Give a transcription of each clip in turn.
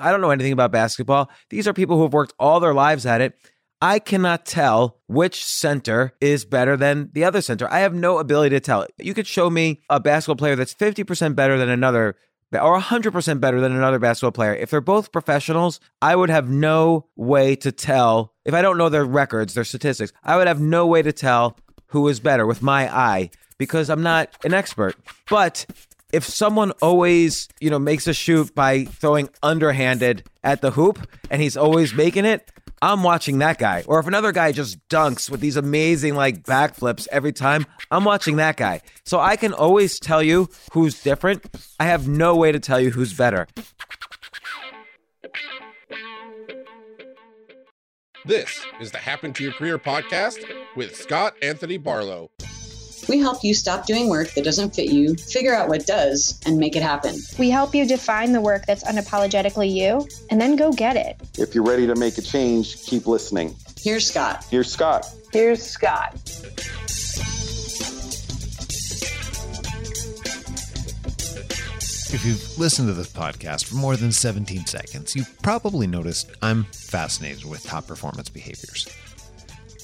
I don't know anything about basketball. These are people who have worked all their lives at it. I cannot tell which center is better than the other center. I have no ability to tell. You could show me a basketball player that's 50% better than another or 100% better than another basketball player. If they're both professionals, I would have no way to tell. If I don't know their records, their statistics, I would have no way to tell who is better with my eye because I'm not an expert. But if someone always, you know, makes a shoot by throwing underhanded at the hoop and he's always making it, I'm watching that guy. Or if another guy just dunks with these amazing like backflips every time, I'm watching that guy. So I can always tell you who's different. I have no way to tell you who's better. This is the Happen to Your Career podcast with Scott Anthony Barlow. We help you stop doing work that doesn't fit you, figure out what does, and make it happen. We help you define the work that's unapologetically you and then go get it. If you're ready to make a change, keep listening. Here's Scott. Here's Scott. Here's Scott. If you've listened to this podcast for more than 17 seconds, you've probably noticed I'm fascinated with top performance behaviors.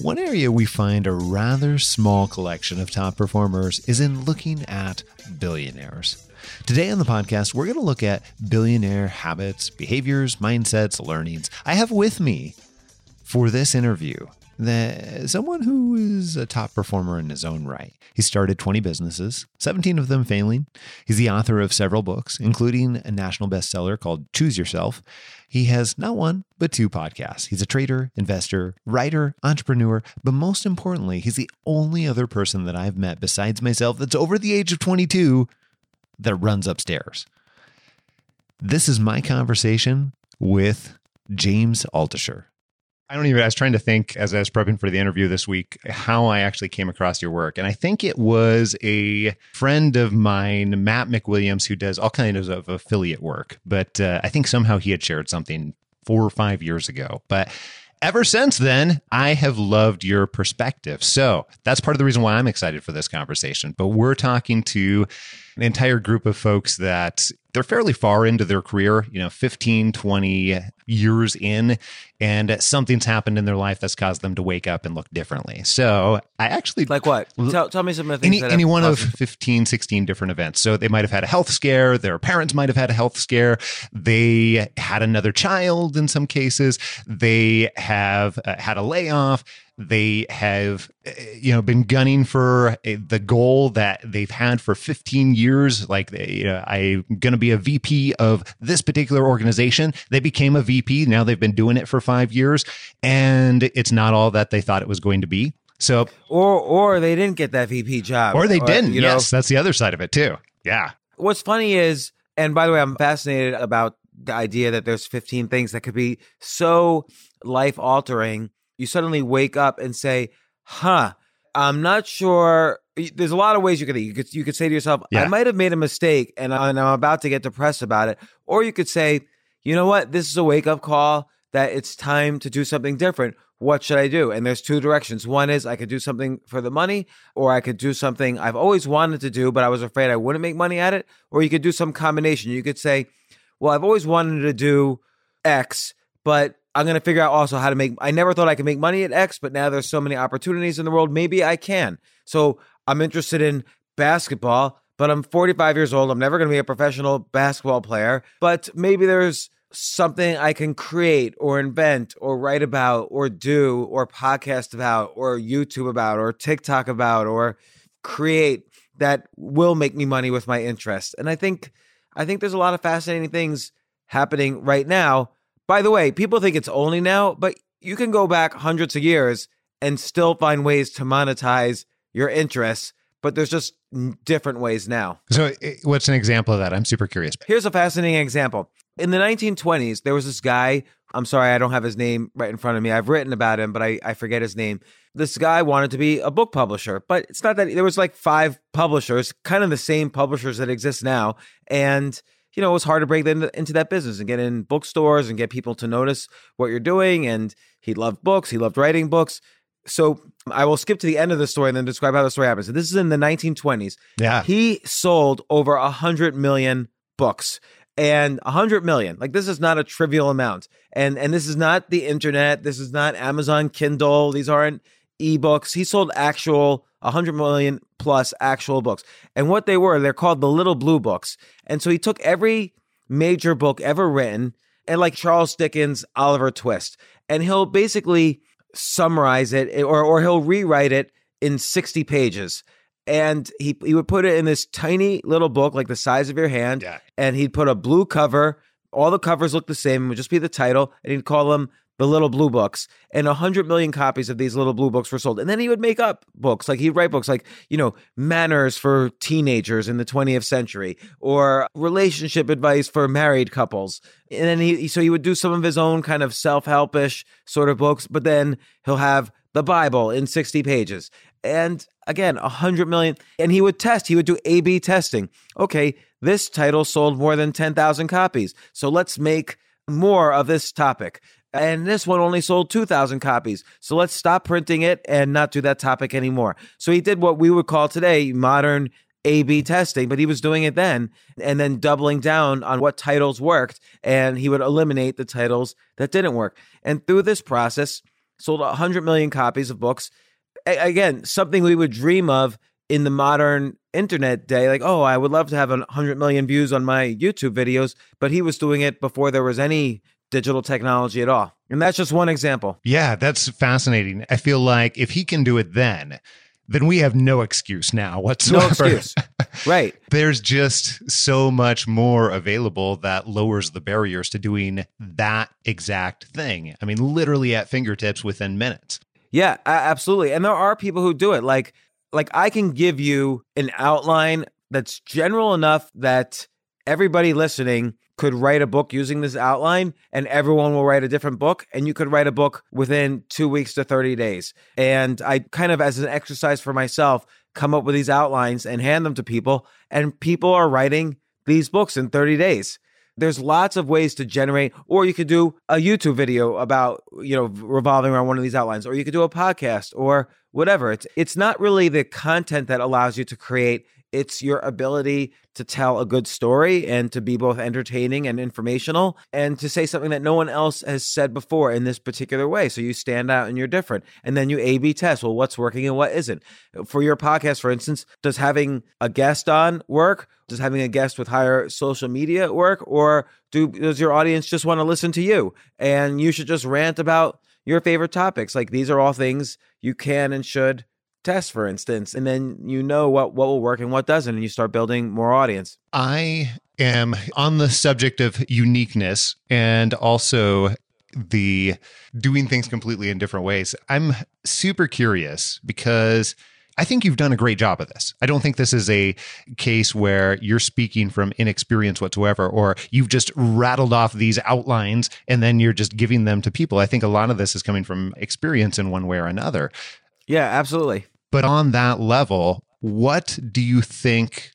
One area we find a rather small collection of top performers is in looking at billionaires. Today on the podcast, we're going to look at billionaire habits, behaviors, mindsets, learnings. I have with me for this interview that someone who is a top performer in his own right. He started 20 businesses, 17 of them failing. He's the author of several books, including a national bestseller called Choose Yourself. He has not one, but two podcasts. He's a trader, investor, writer, entrepreneur, but most importantly, he's the only other person that I've met besides myself that's over the age of 22 that runs upstairs. This is my conversation with James Altucher. I don't even, I was trying to think as I was prepping for the interview this week how I actually came across your work. And I think it was a friend of mine, Matt McWilliams, who does all kinds of affiliate work. But uh, I think somehow he had shared something four or five years ago. But ever since then, I have loved your perspective. So that's part of the reason why I'm excited for this conversation. But we're talking to an entire group of folks that they're fairly far into their career, you know, 15, 20 years in, and something's happened in their life that's caused them to wake up and look differently. So I actually like what? Tell, tell me some of the things. Any, any one of 15, 16 different events. So they might have had a health scare. Their parents might have had a health scare. They had another child in some cases. They have uh, had a layoff they have you know been gunning for the goal that they've had for 15 years like you know, i'm going to be a vp of this particular organization. They became a vp now they've been doing it for five years and it's not all that they thought it was going to be. So or or they didn't get that vp job. Or they didn't. you know, yes that's the other side of it too. Yeah. What's funny is and by the way i'm fascinated about the idea that there's 15 things that could be so life altering you suddenly wake up and say, huh, I'm not sure. There's a lot of ways you could you could you could say to yourself, yeah. I might have made a mistake and, I, and I'm about to get depressed about it. Or you could say, you know what, this is a wake up call that it's time to do something different. What should I do? And there's two directions. One is I could do something for the money, or I could do something I've always wanted to do, but I was afraid I wouldn't make money at it. Or you could do some combination. You could say, well, I've always wanted to do X, but I'm going to figure out also how to make. I never thought I could make money at X, but now there's so many opportunities in the world. Maybe I can. So I'm interested in basketball, but I'm 45 years old. I'm never going to be a professional basketball player, but maybe there's something I can create or invent or write about or do or podcast about or YouTube about or TikTok about or create that will make me money with my interest. And I think I think there's a lot of fascinating things happening right now by the way, people think it's only now, but you can go back hundreds of years and still find ways to monetize your interests, but there's just different ways now. So, eh, what's an example of that? I'm super curious. Here's a fascinating example. In the 1920s, there was this guy. I'm sorry, I don't have his name right in front of me. I've written about him, but I, I forget his name. This guy wanted to be a book publisher, but it's not that there was like five publishers, kind of the same publishers that exist now. And you know, it was hard to break into, into that business and get in bookstores and get people to notice what you're doing. And he loved books, he loved writing books. So I will skip to the end of the story and then describe how the story happens. So this is in the 1920s. Yeah. He sold over a hundred million books. and 100 million. Like this is not a trivial amount. And and this is not the internet, this is not Amazon Kindle, these aren't ebooks. He sold actual 100 million plus actual books. And what they were, they're called the Little Blue Books. And so he took every major book ever written and like Charles Dickens' Oliver Twist, and he'll basically summarize it eh, or or he'll rewrite it in 60 pages and he he would put it in this tiny little book like the size of your hand Yeah. and he'd put a blue cover all the covers look the same it would just be the title and he'd call them the little blue books and 100 million copies of these little blue books were sold. And then he would make up books. Like he'd write books like you know manners for teenagers in the 20th century or relationship advice for married couples. And then he so he would do some of his own kind of self-helpish sort of books but then he'll have the bible in 60 pages. And again 100 million and he would test he would do a b testing. Okay this title sold more than 10,000 copies so let's make more of this topic and this one only sold 2,000 copies. So let's stop printing it and not do that topic anymore. So he did what we would call today modern A B testing, but he was doing it then and then doubling down on what titles worked. And he would eliminate the titles that didn't work. And through this process, sold 100 million copies of books. A- again, something we would dream of in the modern internet day like oh i would love to have 100 million views on my youtube videos but he was doing it before there was any digital technology at all. And that's just one example. Yeah, that's fascinating. I feel like if he can do it then, then we have no excuse now whatsoever. No excuse. right. There's just so much more available that lowers the barriers to doing that exact thing. I mean, literally at fingertips within minutes. Yeah, absolutely. And there are people who do it. Like like I can give you an outline that's general enough that everybody listening could write a book using this outline and everyone will write a different book and you could write a book within 2 weeks to 30 days. And I kind of as an exercise for myself come up with these outlines and hand them to people and people are writing these books in 30 days. There's lots of ways to generate or you could do a YouTube video about, you know, revolving around one of these outlines or you could do a podcast or whatever. It's it's not really the content that allows you to create it's your ability to tell a good story and to be both entertaining and informational and to say something that no one else has said before in this particular way. So you stand out and you're different. And then you A B test. Well, what's working and what isn't? For your podcast, for instance, does having a guest on work? Does having a guest with higher social media work? Or do does your audience just want to listen to you? And you should just rant about your favorite topics. Like these are all things you can and should test for instance and then you know what what will work and what doesn't and you start building more audience I am on the subject of uniqueness and also the doing things completely in different ways. I'm super curious because I think you've done a great job of this. I don't think this is a case where you're speaking from inexperience whatsoever, or you've just rattled off these outlines and then you're just giving them to people. I think a lot of this is coming from experience in one way or another. yeah absolutely But on that level, what do you think?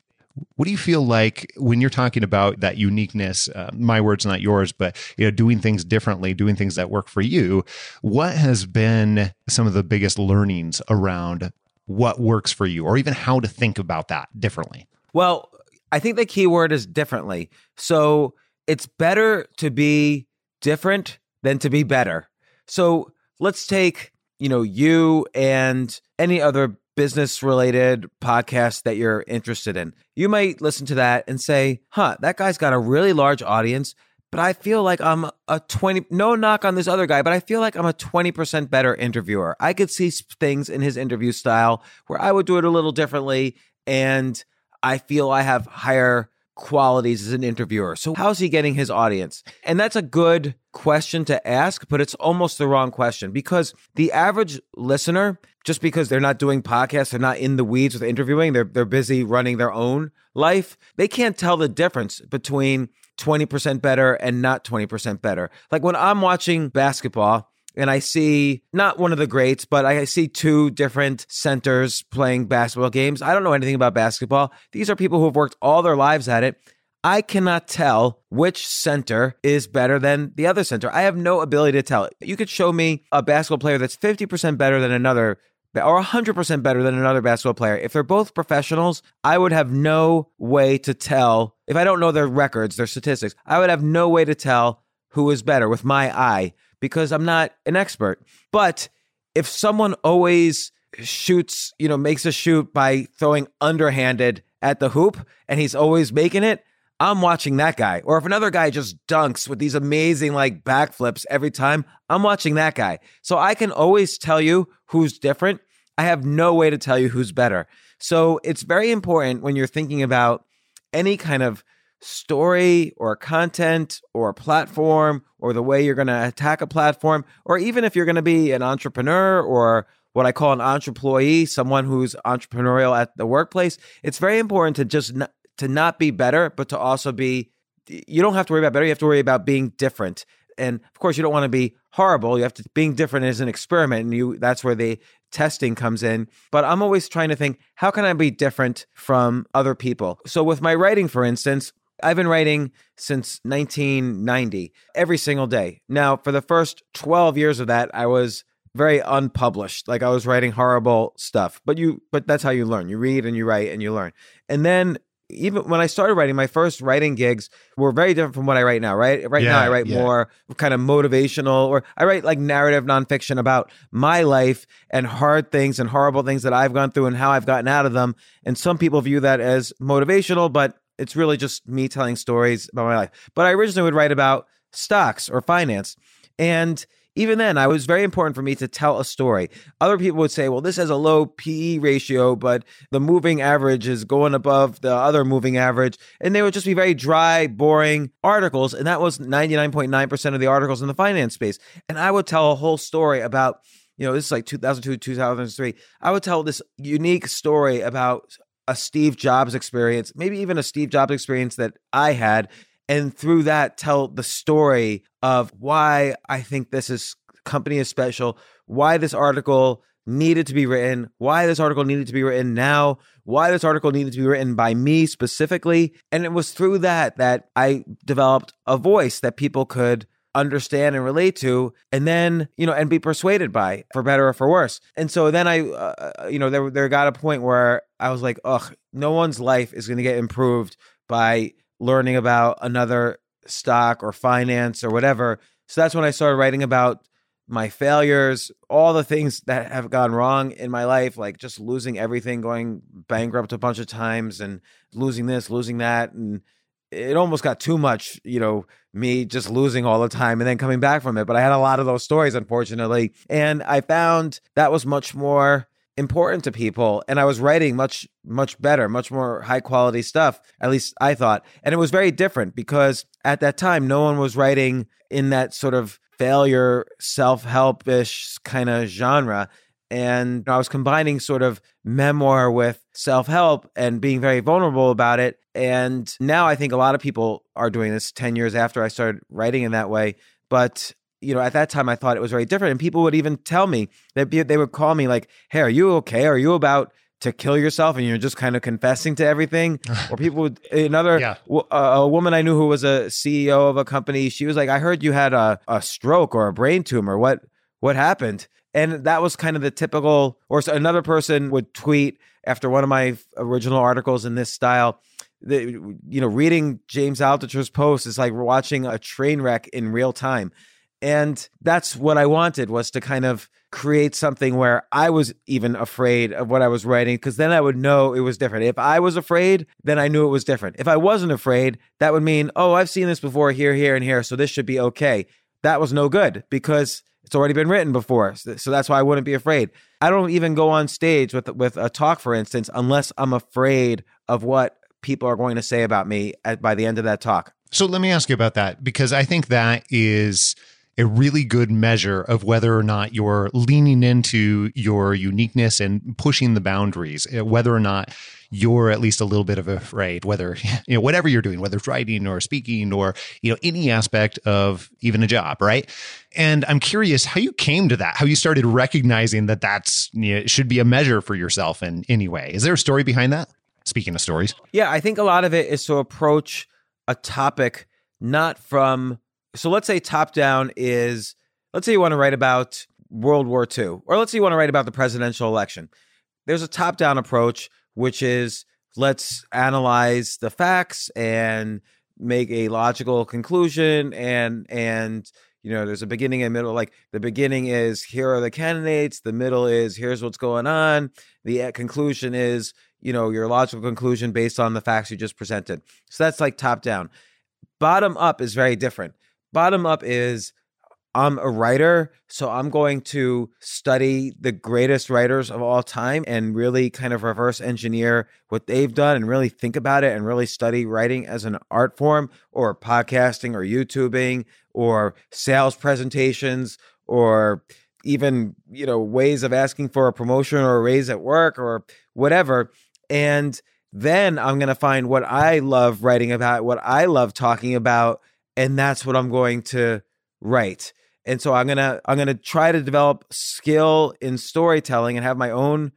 What do you feel like when you're talking about that uniqueness? Uh, my words, not yours, but you know, doing things differently, doing things that work for you. What has been some of the biggest learnings around what works for you, or even how to think about that differently? Well, I think the key word is differently. So it's better to be different than to be better. So let's take, you know, you and any other business related podcast that you're interested in. You might listen to that and say, huh, that guy's got a really large audience, but I feel like I'm a 20, no knock on this other guy, but I feel like I'm a 20% better interviewer. I could see things in his interview style where I would do it a little differently. And I feel I have higher qualities as an interviewer. So how's he getting his audience? And that's a good question to ask, but it's almost the wrong question because the average listener, just because they're not doing podcasts, they're not in the weeds with interviewing, they're they're busy running their own life, they can't tell the difference between 20% better and not 20% better. Like when I'm watching basketball, and I see not one of the greats, but I see two different centers playing basketball games. I don't know anything about basketball. These are people who have worked all their lives at it. I cannot tell which center is better than the other center. I have no ability to tell. You could show me a basketball player that's 50% better than another or 100% better than another basketball player. If they're both professionals, I would have no way to tell. If I don't know their records, their statistics, I would have no way to tell who is better with my eye because I'm not an expert. But if someone always shoots, you know, makes a shoot by throwing underhanded at the hoop and he's always making it, I'm watching that guy. Or if another guy just dunks with these amazing like backflips every time, I'm watching that guy. So I can always tell you who's different. I have no way to tell you who's better. So it's very important when you're thinking about any kind of story or content or platform or the way you're going to attack a platform, or even if you're going to be an entrepreneur or what I call an entreployee, someone who's entrepreneurial at the workplace, it's very important to just to not be better, but to also be. You don't have to worry about better. You have to worry about being different. And of course, you don't want to be horrible. You have to being different is an experiment, and you that's where the testing comes in. But I'm always trying to think, how can I be different from other people? So with my writing, for instance, I've been writing since 1990, every single day. Now, for the first 12 years of that, I was very unpublished. Like I was writing horrible stuff. But you but that's how you learn. You read and you write and you learn. And then even when I started writing, my first writing gigs were very different from what I write now. Right, right Yeah, now I write yeah. more kind of motivational, or I write like narrative nonfiction about my life and hard things and horrible things that I've gone through and how I've gotten out of them. And some people view that as motivational, but it's really just me telling stories about my life. But I originally would write about stocks or finance, and even then, I was very important for me to tell a story. Other people would say, well, this has a low PE ratio, but the moving average is going above the other moving average. And they would just be very dry, boring articles. And that was 99.9% of the articles in the finance space. And I would tell a whole story about, you know, this is like 2002, 2003. I would tell this unique story about a Steve Jobs experience, maybe even a Steve Jobs experience that I had and through that tell the story of why I think this is company is special, why this article needed to be written, why this article needed to be written now, why this article needed to be written by me specifically, and it was through that that I developed a voice that people could understand and relate to and then you know and be persuaded by for better or for worse. And so then i uh, you know there there got a point where i was like ugh no one's life is going to get improved by learning about another stock or finance or whatever. So that's when I started writing about my failures, all the things that have gone wrong in my life, like just losing everything, going bankrupt a bunch of times and losing this, losing that. And it almost got too much, you know, me just losing all the time and then coming back from it. But I had a lot of those stories, unfortunately. And I found that was much more important to people and i was writing much much better much more high quality stuff at least i thought. And it was very different because at that time no one was writing in that sort of failure self-helpish kind of genre. And i was combining sort of memoir with self-help and being very vulnerable about it. And now i think a lot of people are doing this 10 years after i started writing in that way. But you know, at that time I thought it was very different. And people would even tell me that they would call me like, Hey, are you okay? Are you about to kill yourself? And you're just kind of confessing to everything. or people would, another, Yeah. w- uh, a woman I knew who was a CEO of a company, she was like, I heard you had a, a stroke or a brain tumor. What, what happened? And that was kind of the typical, or so another person would tweet after one of my original articles in this style. The, you know, reading James Altucher's post is like watching a train wreck in real time. And that's what I wanted was to kind of create something where I was even afraid of what I was writing because then I would know it was different. If I was afraid, then I knew it was different. If I wasn't afraid, that would mean, oh, I've seen this before here, here, and here, so this should be okay. That was no good because it's already been written before. So that's why I wouldn't be afraid. I don't even go on stage with with a talk, for instance, unless I'm afraid of what people are going to say about me at, by the end of that talk. So let me ask you about that because I think that is a really good measure of whether or not you're leaning into your uniqueness and pushing the boundaries, uh, whether or not you're at least a little bit of afraid, whether, you know, whatever you're doing, whether it's writing or speaking or, you know, any aspect of even a job, right? And I'm curious how you came to that, how you started recognizing that that's, you know, should be a measure for yourself in any way. Is there a story behind that? Speaking of stories. Yeah, I think a lot of it is to approach a topic not from so let's say top down is let's say you want to write about World War II, or let's say you want to write about the presidential election. There's a top down approach, which is let's analyze the facts and make a logical conclusion and and you know there's a beginning and middle. Like the beginning is here are the candidates the middle is here's what's going on. The uh, conclusion is you know your logical conclusion based on the facts you just presented. So that's like top down. Bottom up is very different bottom up is I'm a writer, so I'm going to study the greatest writers of all time and really kind of reverse engineer what they've done and really think about it and really study writing as an art form or podcasting or YouTubing or sales presentations or even, you know, ways of asking for a promotion or a raise at work or whatever. And then I'm going to find what I love writing about, what I love talking about, and that's what I'm going to write. And so i'm gonna i'm gonna try to develop skill in storytelling and have my own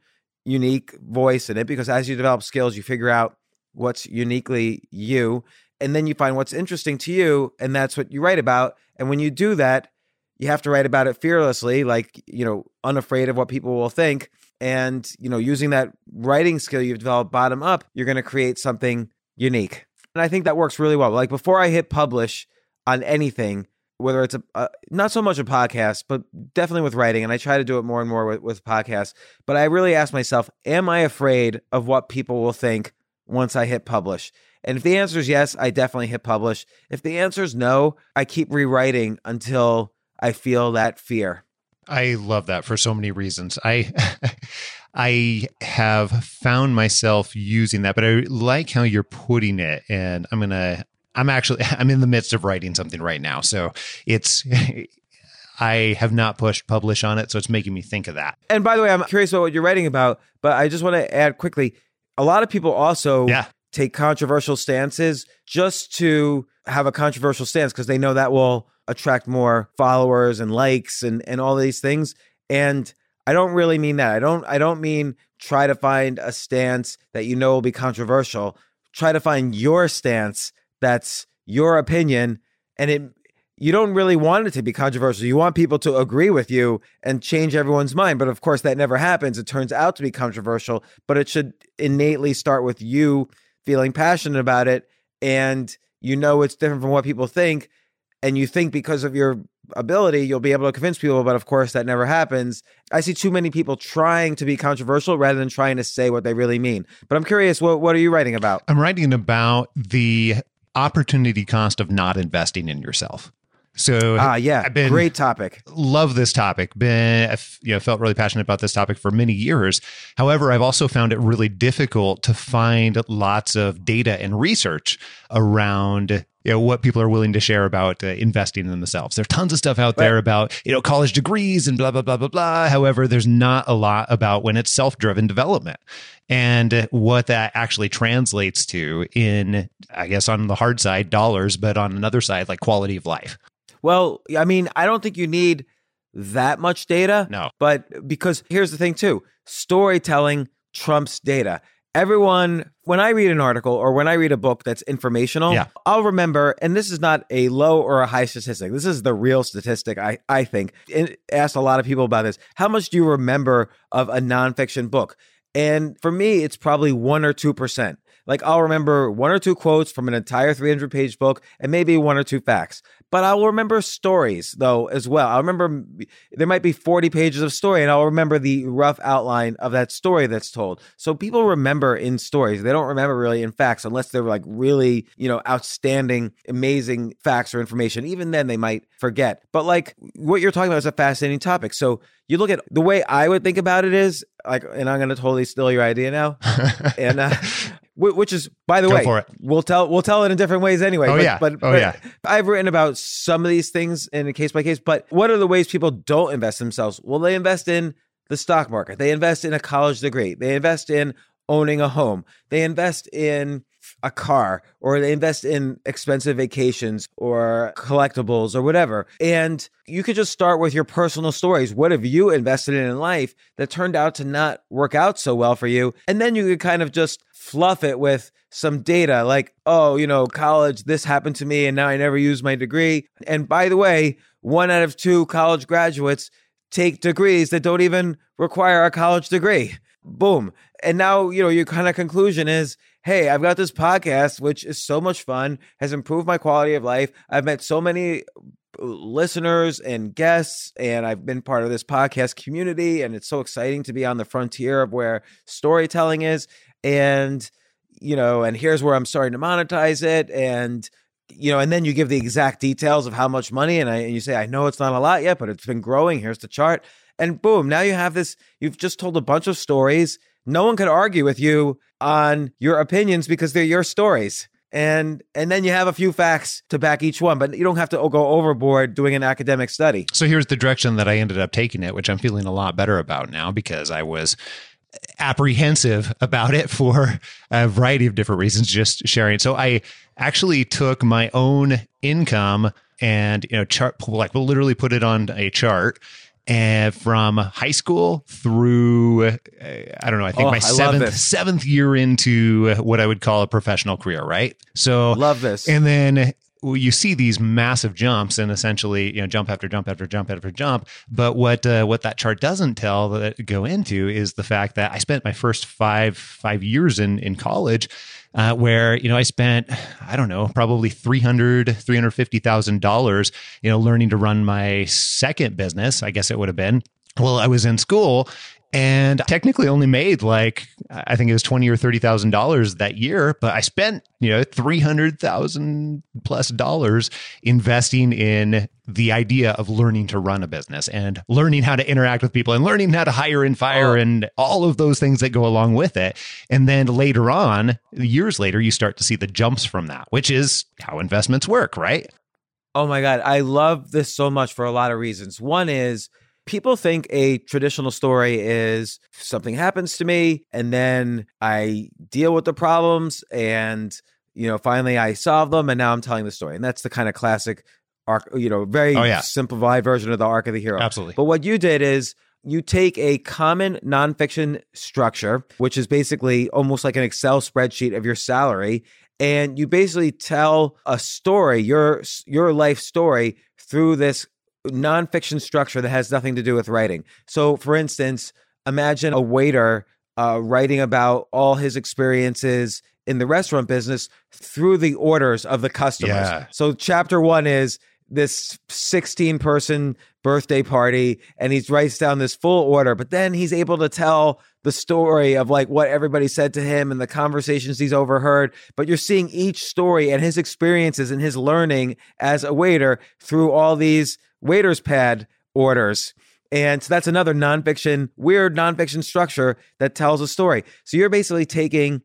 unique voice in it because as you develop skills you figure out what's uniquely you and then you find what's interesting to you and that's what you write about. And when you do that you have to write about it fearlessly like you know unafraid of what people will think. And you know using that writing skill you've developed bottom up you're going to create something unique and i think that works really well like before i hit publish on anything whether it's a not so much a podcast, but definitely with writing, and I try to do it more and more with, with podcasts. But I really ask myself, am I afraid of what people will think once I hit publish? And if the answer is yes, I definitely hit publish. If the answer is no, I keep rewriting until I feel that fear. I love that for so many reasons. I I have found myself using that, but I like how you're putting it and I'm going to I'm actually I'm in the midst of writing something right now. So it's I have not pushed publish on it, so it's making me think of that. And by the way, I'm curious about what you're writing about, but I just want to add quickly, a lot of people also yeah. take controversial stances just to have a controversial stance because they know that will attract more followers and likes and and all these things. And I don't really mean that. I don't I don't mean try to find a stance that you know will be controversial. Try to find your stance that's your opinion and it you don't really want it to be controversial. You want people to agree with you and change everyone's mind. But of course, that never happens. It turns out to be controversial, but it should innately start with you feeling passionate about it. And you know it's different from what people think. And you think because of your ability, you'll be able to convince people. But of course, that never happens. I see too many people trying to be controversial rather than trying to say what they really mean. But I'm curious, what, what are you writing about? I'm writing about the opportunity cost of not investing in yourself. So ah, yeah, I've been, great topic. Love this topic. Been you know felt really passionate about this topic for many years. However, I've also found it really difficult to find lots of data and research around you know what people are willing to share about uh, investing in themselves. There's tons of stuff out there about you know college degrees and blah blah blah blah blah. However, there's not a lot about when it's self-driven development and what that actually translates to in I guess on the hard side dollars, but on another side like quality of life. Well, I mean, I don't think you need that much data. No. But because here's the thing too, storytelling trumps data everyone when i read an article or when i read a book that's informational yeah. i'll remember and this is not a low or a high statistic. This is the real statistic i, I think. And asked a lot of people about this. How much do you remember of a nonfiction book? And for me it's probably one or two percent. Like I'll remember one or two quotes from an entire 300 page book and maybe one or two facts but I will remember stories though as well. I remember there might be 40 pages of story and I'll remember the rough outline of that story that's told. So people remember in stories. They don't remember really in facts unless they're like really, you know, outstanding, amazing facts or information. Even then they might forget. But like what you're talking about is a fascinating topic. So you look at the way I would think about it is like, and I'm going to totally steal your idea now. and uh, which is by the Go way for it. we'll tell we'll tell it in different ways anyway Oh, but, yeah. but, Oh, but yeah. i've written about some of these things in a case by case but what are the ways people don't invest themselves well they invest in the stock market they invest in a college degree they invest in owning a home they invest in a car or they invest in expensive vacations or collectibles or whatever. And you could just start with your personal stories. What have you invested in in life that turned out to not work out so well for you? And then you could kind of just fluff it with some data like, oh, you know, college, this happened to me and now I never used my degree. And by the way, one out of two college graduates take degrees that don't even require a college degree. Boom. And now, you know, your kind of conclusion is, hey, I've got this podcast, which is so much fun, has improved my quality of life. I've met so many uh, listeners and guests, and I've been part of this podcast community, and it's so exciting to be on the frontier of where storytelling is. And, you know, and here's where I'm starting to monetize it. And, you know, and then you give the exact details of how much money, and, I, and you say, I know it's not a lot yet, but it's been growing. Here's the chart. And boom, now you have this, you've just told a bunch of stories. No one could argue with you on your opinions because they're your stories. And and then you have a few facts to back each one but you don't have to go overboard doing an academic study. So here's the direction that i ended up taking it which i'm feeling a lot better about now because i was apprehensive about it for a variety of different reasons just sharing. So i actually took my own income and you know chart like literally put it on a chart and from high school through uh, I don't know I think Oh, my I seventh seventh year into what I would call a professional career right? So love this. and then you see these massive jumps and essentially you know jump after jump after jump after jump. But what uh, what that chart doesn't tell that go into is the fact that I spent my first five five years in in college uh, where you know I spent I don't know probably 300 350,000 dollars you know learning to run my second business I guess it would have been. Well I was in school and technically only made like I think it was twenty or thirty thousand dollars that year, but I spent you know three hundred thousand plus dollars investing in the idea of learning to run a business and learning how to interact with people and learning how to hire and fire Oh. and all of those things that go along with it. And then later on, years later, you start to see the jumps from that, which is how investments work, right? Oh my God. I love this so much for a lot of reasons. One is people think a traditional story is something happens to me and then I deal with the problems and, you know, finally I solve them and now I'm telling the story. And that's the kind of classic arc, you know, very Oh, yeah. simplified version of the arc of the hero. Absolutely. But what you did is you take a common nonfiction structure, which is basically almost like an Excel spreadsheet of your salary, and you basically tell a story, your your life story, through this nonfiction structure that has nothing to do with writing. So, for instance, imagine a waiter uh, writing about all his experiences in the restaurant business through the orders of the customers. Yeah. So, chapter one is this 16 person birthday party and he writes down this full order but then he's able to tell the story of like what everybody said to him and the conversations he's overheard but you're seeing each story and his experiences and his learning as a waiter through all these waiters pad orders and so that's another nonfiction weird nonfiction structure that tells a story so you're basically taking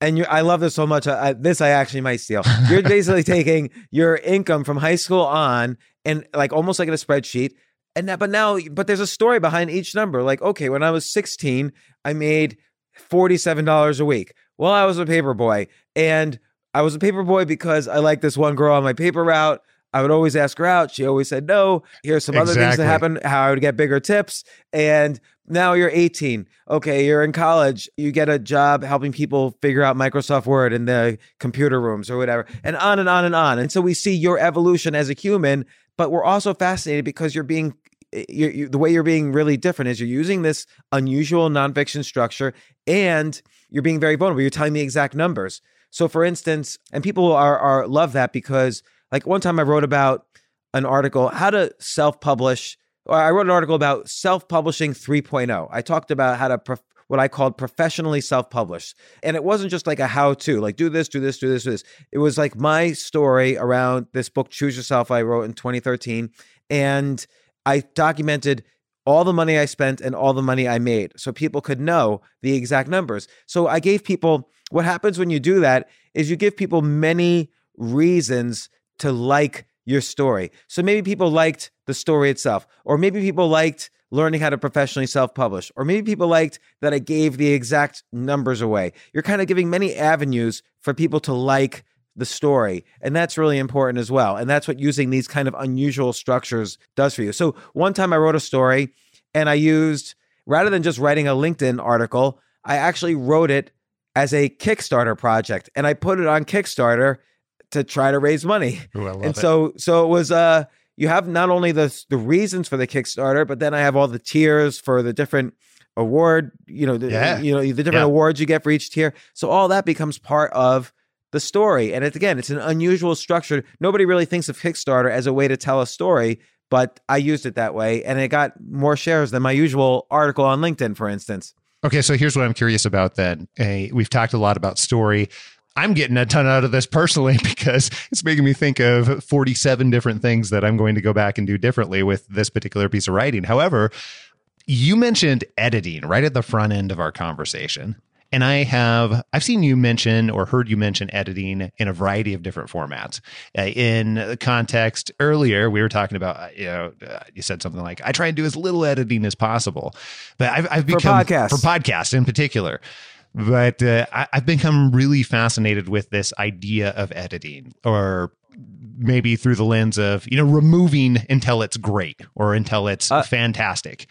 and I love this so much. I, I- this I actually might steal. You're basically taking your income from high school on, and like almost like in a spreadsheet. And now, but now, but there's a story behind each number. Like, okay, when I was 16, I made forty-seven dollars a week. Well, I was a paper boy, and I was a paper boy because I liked this one girl on my paper route. I would always ask her out. She always said no. Here's some other things that Exactly. happened. How I would get bigger tips. And now you're 18. Okay, you're in college. You get a job helping people figure out Microsoft Word in the computer rooms or whatever, and on and on and on. And so we see your evolution as a human, but we're also fascinated because you're being. Eh, you you the way you're being really different is you're using this unusual nonfiction structure and you're being very vulnerable. You're telling the exact numbers. So, for instance, and people are, are love that because, like, one time I wrote about an article how to self-publish or I wrote an article about self-publishing 3.0. I talked about how to what I called professionally self-publish. And it wasn't just like a how-to, like do this, do this, do this, do this. It was like my story around this book Choose Yourself I wrote in 2013 and I documented all the money I spent and all the money I made so people could know the exact numbers. So I gave people what happens when you do that is you give people many reasons to like your story. So maybe people liked the story itself, or maybe people liked learning how to professionally self publish, or maybe people liked that I gave the exact numbers away. You're kind of giving many avenues for people to like the story. And that's really important as well. And that's what using these kind of unusual structures does for you. So one time I wrote a story and I used, rather than just writing a LinkedIn article, I actually wrote it as a Kickstarter project and I put it on Kickstarter to try to raise money. Ooh, and it. so so it was uh you have not only the the reasons for the Kickstarter, but then I have all the tiers for the different award, you know, the, Yeah. you know, the different Yeah. awards you get for each tier. So all that becomes part of the story. And it's again, it's an unusual structure. Nobody really thinks of Kickstarter as a way to tell a story, but I used it that way and it got more shares than my usual article on LinkedIn, for instance. Okay, so here's what I'm curious about then. Uh, we've talked a lot about story. I'm getting a ton out of this personally because it's making me think of 47 different things that I'm going to go back and do differently with this particular piece of writing. However, you mentioned editing right at the front end of our conversation. And I have, I've seen you mention or heard you mention editing in a variety of different formats. Uh, in context earlier, we were talking about, uh, you know, uh, you said something like, I try and do as little editing as possible. But I've, I've For become, podcasts. for podcasts in particular. But uh, I, I've become really fascinated with this idea of editing or maybe through the lens of, you know, removing until it's great or until it's Uh, fantastic.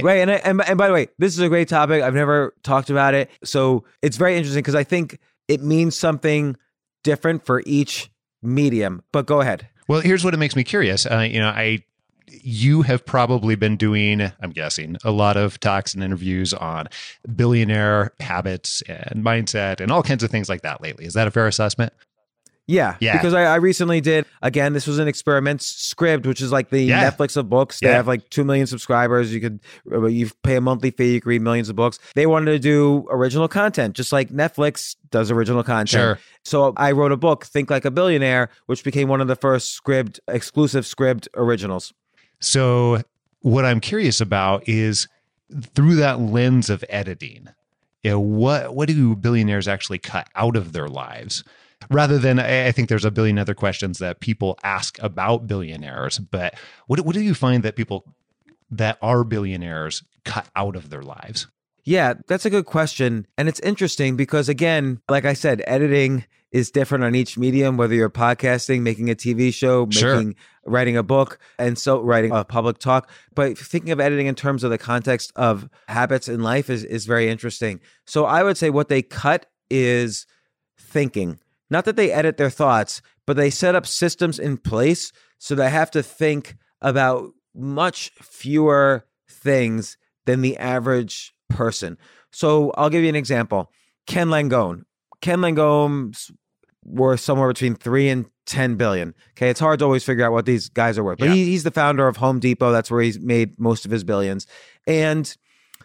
Right, and, I- and and by the way, this is a great topic. I've never talked about it, so it's very interesting because I think it means something different for each medium. But go ahead. Well, here's what it makes me curious. Uh, you know, I you have probably been doing, I'm guessing, a lot of talks and interviews on billionaire habits and mindset and all kinds of things like that lately. Is that a fair assessment? Yeah, Yeah. Because I, I recently did again. This was an experiment. Scribd, which is like the Yeah. Netflix of books. They Yeah. have like two million subscribers. You could uh, you pay a monthly fee. You can read millions of books. They wanted to do original content, just like Netflix does original content. Sure. So I wrote a book, Think Like a Billionaire, which became one of the first Scribd exclusive Scribd originals. So, what I'm curious about is through that lens of editing, you know, what what do billionaires actually cut out of their lives? Rather than, I think there's a billion other questions that people ask about billionaires, but what what do you find that people that are billionaires cut out of their lives? Yeah, that's a good question. And it's interesting because, again, like I said, editing is different on each medium, whether you're podcasting, making a TV show, Sure. making, writing a book, and so writing a public talk. But thinking of editing in terms of the context of habits in life is, is very interesting. So I would say what they cut is thinking. Not that they edit their thoughts, but they set up systems in place so they have to think about much fewer things than the average person. So I'll give you an example. Ken Langone. Ken Langone's worth somewhere between three and 10 billion. Okay. It's hard to always figure out what these guys are worth, but Yeah. he, he's the founder of Home Depot. That's where he's made most of his billions. And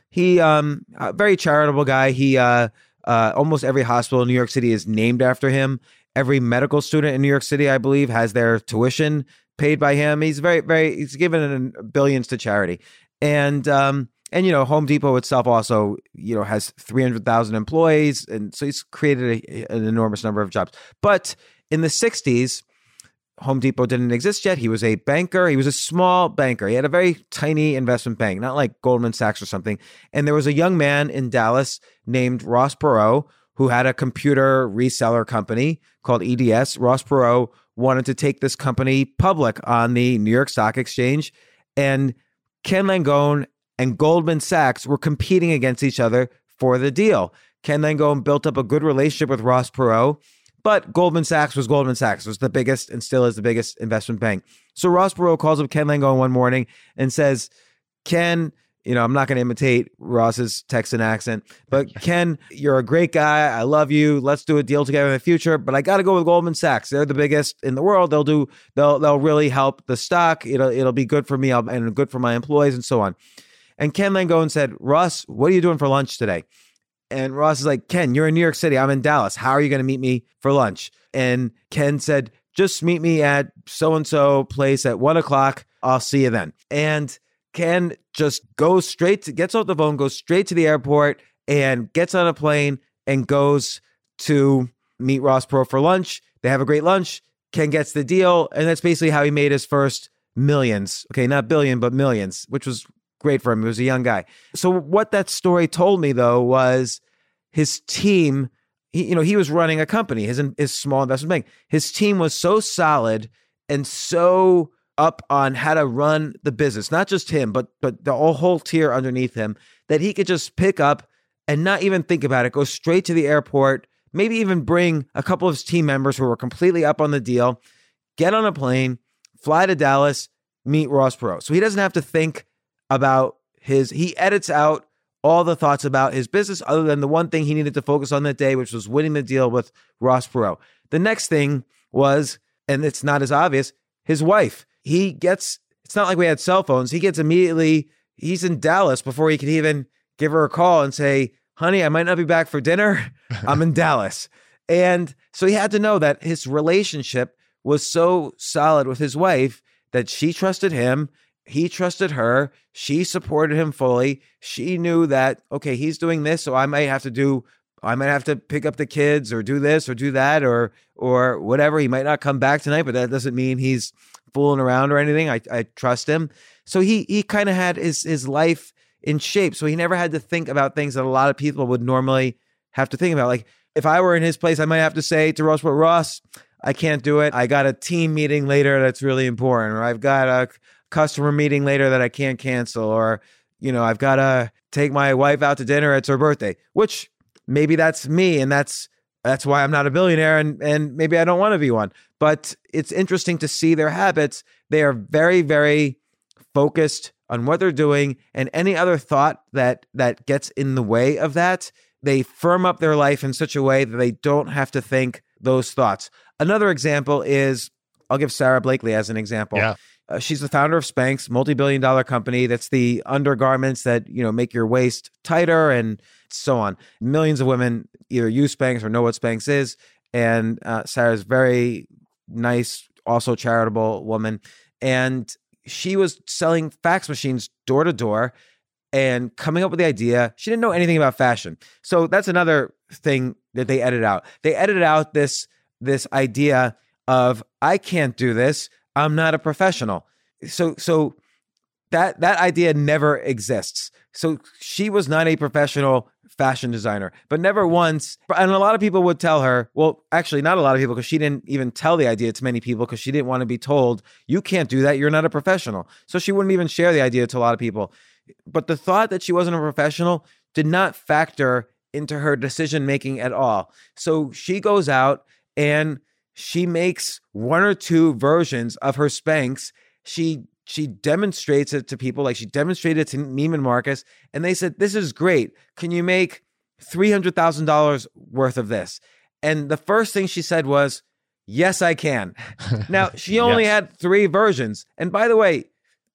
he, um, a very charitable guy. He, uh, uh, almost every hospital in New York City is named after him. Every medical student in New York City, I believe, has their tuition paid by him. He's very, very, he's given billions to charity. And, um, and you know, Home Depot itself also, you know, has 300,000 employees. And so he's created a, an enormous number of jobs. But in the 60s, Home Depot didn't exist yet. He was a banker. He was a small banker. He had a very tiny investment bank, not like Goldman Sachs or something. And there was a young man in Dallas named Ross Perot who had a computer reseller company called EDS. Ross Perot wanted to take this company public on the New York Stock Exchange. And Ken Langone and Goldman Sachs were competing against each other for the deal. Ken Langone built up a good relationship with Ross Perot, but Goldman Sachs was Goldman Sachs, was the biggest and still is the biggest investment bank. So Ross Perot calls up Ken Langone one morning and says, Ken, you know, I'm not going to imitate Ross's Texan accent, but Ken, you're a great guy. I love you. Let's do a deal together in the future. But I got to go with Goldman Sachs. They're the biggest in the world. They'll do. They'll they'll really help the stock. It'll it'll be good for me I'll- and good for my employees and so on. And Ken Langone said, Ross, what are you doing for lunch today? And Ross is like, Ken, you're in New York City. I'm in Dallas. How are you going to meet me for lunch? And Ken said, just meet me at so and so place at one o'clock. I'll see you then. And Ken just goes straight to, gets off the phone, goes straight to the airport and gets on a plane and goes to meet Ross Perot for lunch. They have a great lunch. Ken gets the deal. And that's basically how he made his first millions. Okay, not billion, but millions, which was great for him. He was a young guy. So what that story told me though was his team. He, you know, he was running a company, his his small investment bank. His team was so solid and so up on how to run the business, not just him, but but the whole tier underneath him, that he could just pick up and not even think about it, go straight to the airport, maybe even bring a couple of his team members who were completely up on the deal, get on a plane, fly to Dallas, meet Ross Perot. So he doesn't have to think about his, he edits out all the thoughts about his business other than the one thing he needed to focus on that day, which was winning the deal with Ross Perot. The next thing was, and it's not as obvious, his wife. He gets, it's not like we had cell phones. He gets immediately, he's in Dallas before he could even give her a call and say, honey, I might not be back for dinner. I'm in Dallas. And so he had to know that his relationship was so solid with his wife that she trusted him. He trusted her. She supported him fully. She knew that, okay, he's doing this, so I might have to do I might have to pick up the kids or do this or do that or or whatever. He might not come back tonight, but that doesn't mean he's fooling around or anything. I, I trust him. So he he kind of had his his life in shape. So he never had to think about things that a lot of people would normally have to think about. Like if I were in his place, I might have to say to Ross, but Ross, I can't do it. I got a team meeting later that's really important, or I've got a customer meeting later that I can't cancel, or you know, I've got to take my wife out to dinner. It's her birthday, which maybe that's me, and that's that's why I'm not a billionaire, and and maybe I don't want to be one. But it's interesting to see their habits. They are very, very focused on what they're doing, and any other thought that that gets in the way of that, they firm up their life in such a way that they don't have to think those thoughts. Another example is I'll give Sara Blakely as an example. Yeah. Uh, she's the founder of Spanx, multi-billion dollar company. That's the undergarments that you know make your waist tighter and so on. Millions of women either use Spanx or know what Spanx is. And uh, Sara's very nice, also charitable woman, and she was selling fax machines door to door and coming up with the idea. She didn't know anything about fashion, so that's another thing that they edited out. They edited out this this idea of I can't do this. I'm not a professional. So so that that idea never exists. So she was not a professional fashion designer, but never once. And a lot of people would tell her, well, actually, not a lot of people, because she didn't even tell the idea to many people because she didn't want to be told, you can't do that. You're not a professional. So she wouldn't even share the idea to a lot of people. But the thought that she wasn't a professional did not factor into her decision making at all. So she goes out and she makes one or two versions of her Spanx. She she demonstrates it to people, like she demonstrated it to Neiman Marcus, and they said, "This is great. Can you make three hundred thousand dollars worth of this?" And the first thing she said was, "Yes, I can." now she only Yes. had three versions, and by the way,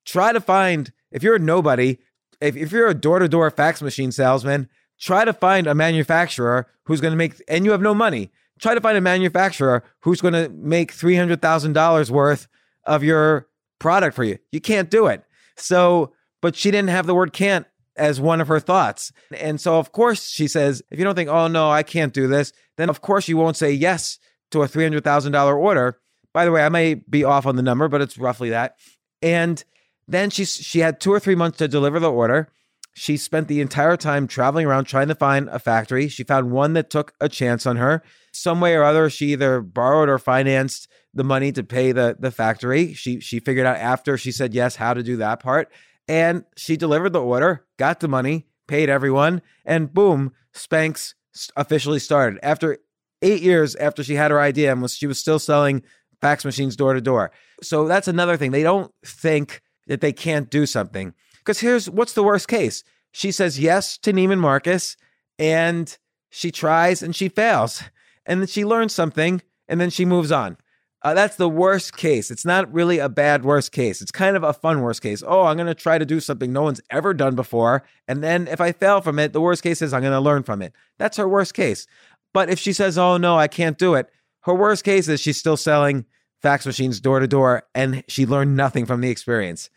try to find if you're a nobody, if, if you're a door-to-door fax machine salesman, try to find a manufacturer who's going to make, and you have no money. Try to find a manufacturer who's going to make three hundred thousand dollars worth of your product for you. You can't do it. So, but she didn't have the word can't as one of her thoughts. And so, of course, she says, if you don't think, oh no, I can't do this, then of course you won't say yes to a $300,000 order. By the way, I may be off on the number, but it's roughly that. And then she, she had two or three months to deliver the order. She spent the entire time traveling around trying to find a factory. She found one that took a chance on her. Some way or other, she either borrowed or financed the money to pay the the factory. She she figured out after she said yes how to do that part, and she delivered the order, got the money, paid everyone, and boom, Spanx officially started. After eight years after she had her idea, and was she was still selling fax machines door to door. So that's another thing. They don't think that they can't do something because here's what's the worst case. She says yes to Neiman Marcus, and she tries and she fails, and then she learns something, and then she moves on. Uh, that's the worst case. It's not really a bad worst case. It's kind of a fun worst case. Oh, I'm going to try to do something no one's ever done before. And then if I fail from it, the worst case is I'm going to learn from it. That's her worst case. But if she says, oh, no, I can't do it, her worst case is she's still selling fax machines door to door and she learned nothing from the experience.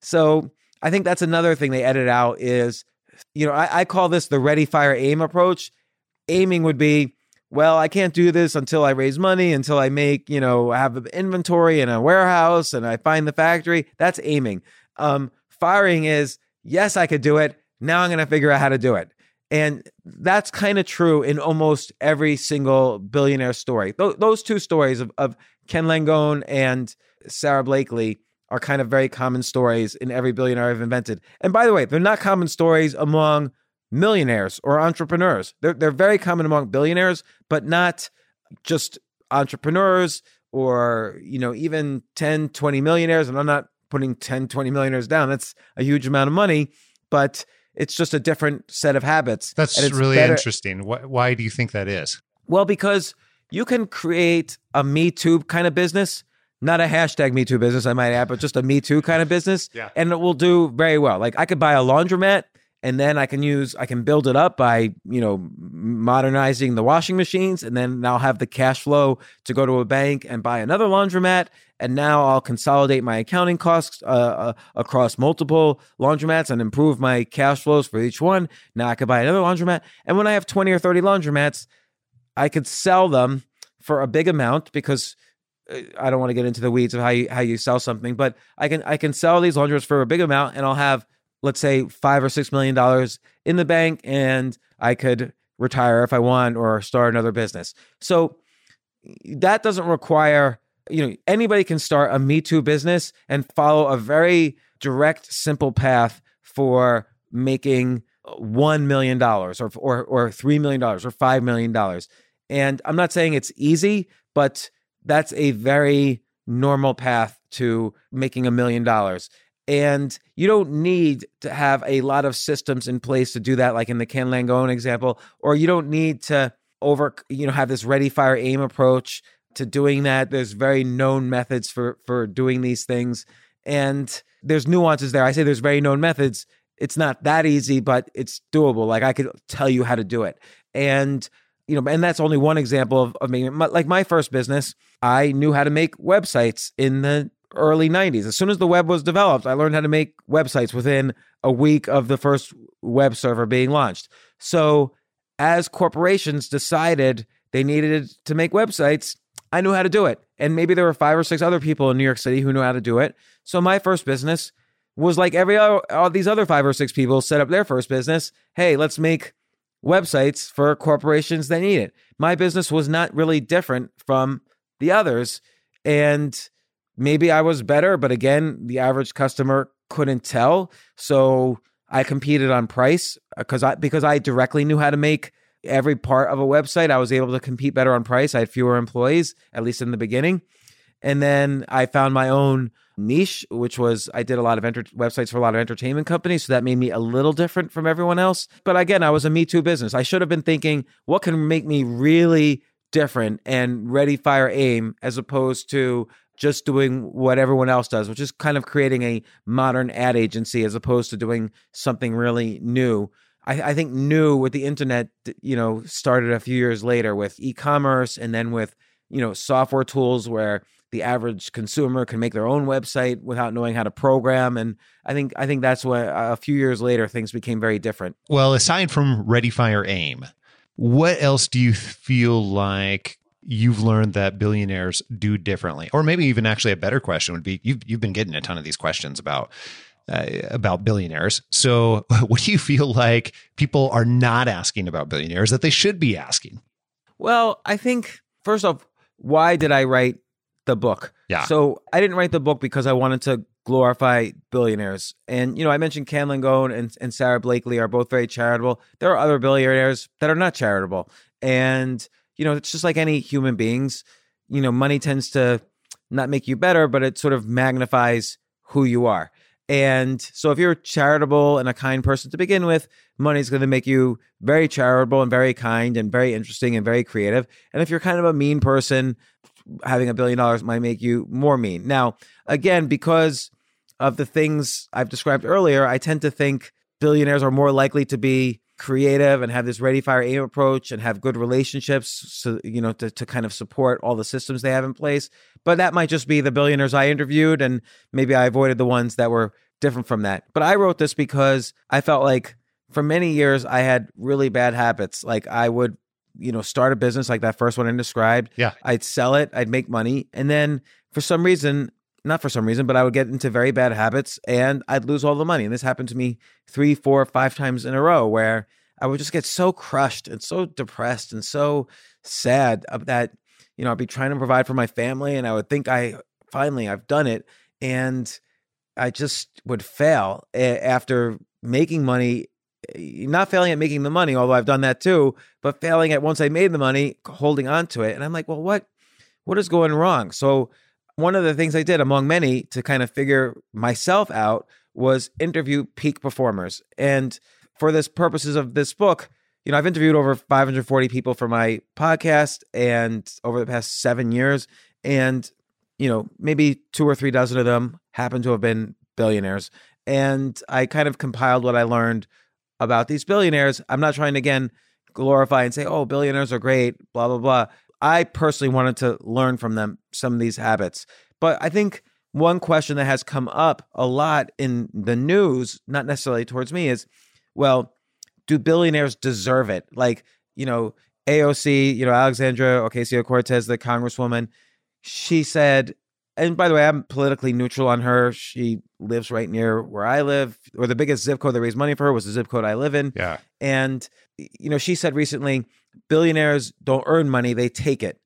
So I think that's another thing they edit out is, you know, I, I call this the ready, fire, aim approach. Aiming would be, well, I can't do this until I raise money, until I make, you know, have an inventory in a warehouse and I find the factory. That's aiming. Um, firing is, yes, I could do it. Now I'm going to figure out how to do it. And that's kind of true in almost every single billionaire story. Th- those two stories of, of Ken Langone and Sara Blakely are kind of very common stories in every billionaire I've invented. And by the way, they're not common stories among millionaires or entrepreneurs. They're, they're very common among billionaires, but not just entrepreneurs or you know even 10 20 millionaires and i'm not putting 10 20 millionaires down that's a huge amount of money but it's just a different set of habits That's really better- interesting. Why, why do you think that is? well because you can create a me too kind of business not a hashtag me too business. I might add but just a me too kind of business. Yeah. and it will do very well. Like i could buy a laundromat and then i can use i can build it up by you know modernizing the washing machines and then i'll have the cash flow to go to a bank and buy another laundromat and now i'll consolidate my accounting costs uh, uh, across multiple laundromats and improve my cash flows for each one. Now i could buy another laundromat and when i have 20 or 30 laundromats I could sell them for a big amount because I don't want to get into the weeds of how you how you sell something, but I can I can sell these laundries for a big amount, and I'll have let's say five or six million dollars in the bank, and I could retire if I want or start another business. So that doesn't require you know anybody can start a Me Too business and follow a very direct, simple path for making one million dollars or or or three million dollars or five million dollars. And I'm not saying it's easy, but that's a very normal path to making a million dollars. And you don't need to have a lot of systems in place to do that, like in the Ken Langone example, or you don't need to over, you know, have this ready, fire, aim approach to doing that. There's very known methods for for doing these things, and there's nuances there. I say there's very known methods. It's not that easy, but it's doable. Like I could tell you how to do it, and you know, and that's only one example of, of. My, like my first business, I knew how to make websites in the early 90s. As soon as the web was developed, I learned how to make websites within a week of the first web server being launched. So, as corporations decided they needed to make websites, I knew how to do it. And maybe there were five or six other people in New York City who knew how to do it. So, my first business was like every all these other five or six people set up their first business. Hey, let's make websites for corporations that need it. My business was not really different from the others. And maybe I was better, but again, the average customer couldn't tell. So I competed on price uh, because I because I directly knew how to make every part of a website. I was able to compete better on price. I had fewer employees, at least in the beginning. And then I found my own niche, which was I did a lot of enter- websites for a lot of entertainment companies. So that made me a little different from everyone else. But again, I was a Me Too business. I should have been thinking, what can make me really different and ready, fire, aim, as opposed to just doing what everyone else does, which is kind of creating a modern ad agency as opposed to doing something really new. I, I think new with the internet, you know, started a few years later with e-commerce and then with, you know, software tools where the average consumer can make their own website without knowing how to program. And I think I think that's what a few years later things became very different. Well, aside from Ready Fire Aim, what else do you feel like you've learned that billionaires do differently? Or maybe even actually a better question would be you've you've been getting a ton of these questions about uh, about billionaires. So, what do you feel like people are not asking about billionaires that they should be asking? Well, I think first off, why did I write the book? Yeah. So I didn't write the book because I wanted to glorify billionaires. And, you know, I mentioned Ken Langone and, and Sara Blakely are both very charitable. There are other billionaires that are not charitable. And, you know, it's just like any human beings. You know, money tends to not make you better, but it sort of magnifies who you are. And so if you're charitable and a kind person to begin with, money's going to make you very charitable and very kind and very interesting and very creative. And if you're kind of a mean person, having a billion dollars might make you more mean. Now, again, because of the things I've described earlier, I tend to think billionaires are more likely to be creative and have this ready fire aim approach and have good relationships so you know to, to kind of support all the systems they have in place. But that might just be the billionaires i interviewed and maybe i avoided the ones that were different from that. But i wrote this because i felt like for many years i had really bad habits. Like i would you know start a business like that first one i described Yeah. i'd sell it i'd make money and then for some reason not for some reason, but I would get into very bad habits and I'd lose all the money. And this happened to me three, four, five times in a row where I would just get so crushed and so depressed and so sad that, you know, I'd be trying to provide for my family and I would think I finally I've done it. And I just would fail after making money, Eh, not failing at making the money, although I've done that too, but failing at once I made the money, holding on to it. And I'm like, well, what? what is going wrong? So, one of the things I did, among many, to kind of figure myself out was interview peak performers. And for this purposes of this book, you know, I've interviewed over 540 people for my podcast and over the past seven years. And, you know, maybe two or three dozen of them happen to have been billionaires. And I kind of compiled what I learned about these billionaires. I'm not trying to, again, glorify and say, oh, billionaires are great, blah, blah, blah. I personally wanted to learn from them some of these habits. But I think one question that has come up a lot in the news, not necessarily towards me, is well, do billionaires deserve it? Like, you know, AOC, you know, Alexandra Ocasio Cortez, the congresswoman, she said, and by the way, I'm politically neutral on her. She lives right near where I live, or the biggest zip code that raised money for her was the zip code I live in. Yeah. And, you know, she said recently, billionaires don't earn money, they take it.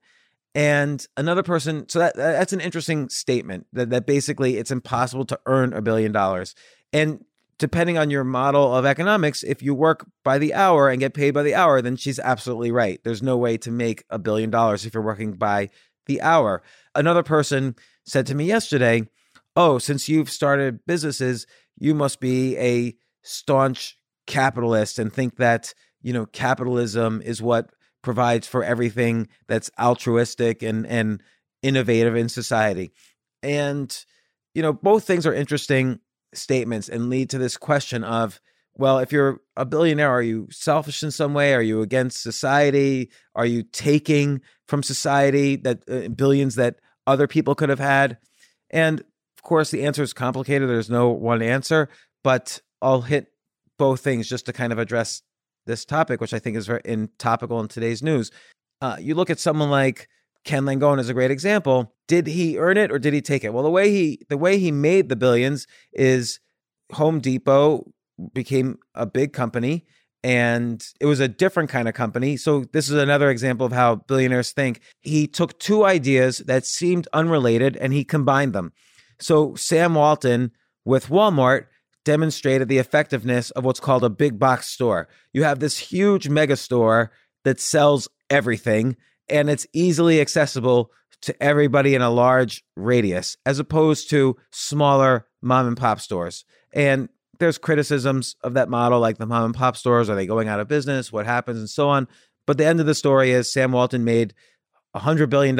And another person, so that that's an interesting statement that, that basically it's impossible to earn a billion dollars. And depending on your model of economics, if you work by the hour and get paid by the hour, then she's absolutely right. There's no way to make a billion dollars if you're working by the hour. Another person said to me yesterday, Oh, since you've started businesses, you must be a staunch capitalist and think that, you know, capitalism is what provides for everything that's altruistic and and innovative in society. And you know, both things are interesting statements and lead to this question of well, if you're a billionaire, are you selfish in some way? Are you against society? Are you taking from society that uh, billions that other people could have had? And of course, the answer is complicated. There's no one answer, but I'll hit both things just to kind of address this topic, which I think is very in topical in today's news. Uh, you look at someone like Ken Langone as a great example. Did he earn it or did he take it? Well, the way he the way he made the billions is Home Depot became a big company and it was a different kind of company. So this is another example of how billionaires think. He took two ideas that seemed unrelated and he combined them. So Sam Walton with Walmart demonstrated the effectiveness of what's called a big box store. You have this huge mega store that sells everything and it's easily accessible to everybody in a large radius as opposed to smaller mom and pop stores. And there's criticisms of that model, like the mom and pop stores. Are they going out of business? What happens? And so on. But the end of the story is Sam Walton made $100 billion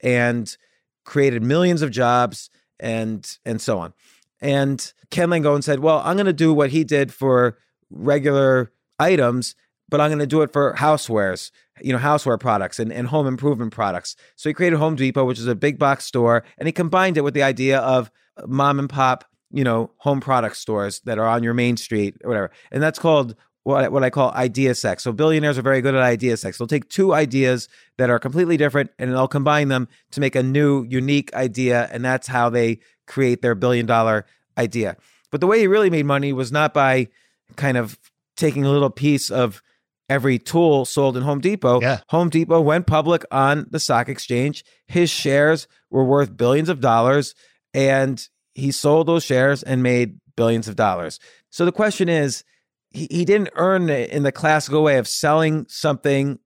and created millions of jobs and and so on. And Ken Langone said, Well, I'm going to do what he did for regular items, but I'm going to do it for housewares, you know, houseware products and, and home improvement products. So he created Home Depot, which is a big box store, and he combined it with the idea of mom and pop, you know, home product stores that are on your main street or whatever. And that's called what, what I call idea sex. So billionaires are very good at idea sex. They'll take two ideas that are completely different and they'll combine them to make a new, unique idea. And that's how they create their billion dollar idea. But the way he really made money was not by kind of taking a little piece of every tool sold in Home Depot. Yeah. Home Depot went public on the stock exchange. His shares were worth billions of dollars and he sold those shares and made billions of dollars. So the question is, he, he didn't earn it in the classical way of selling something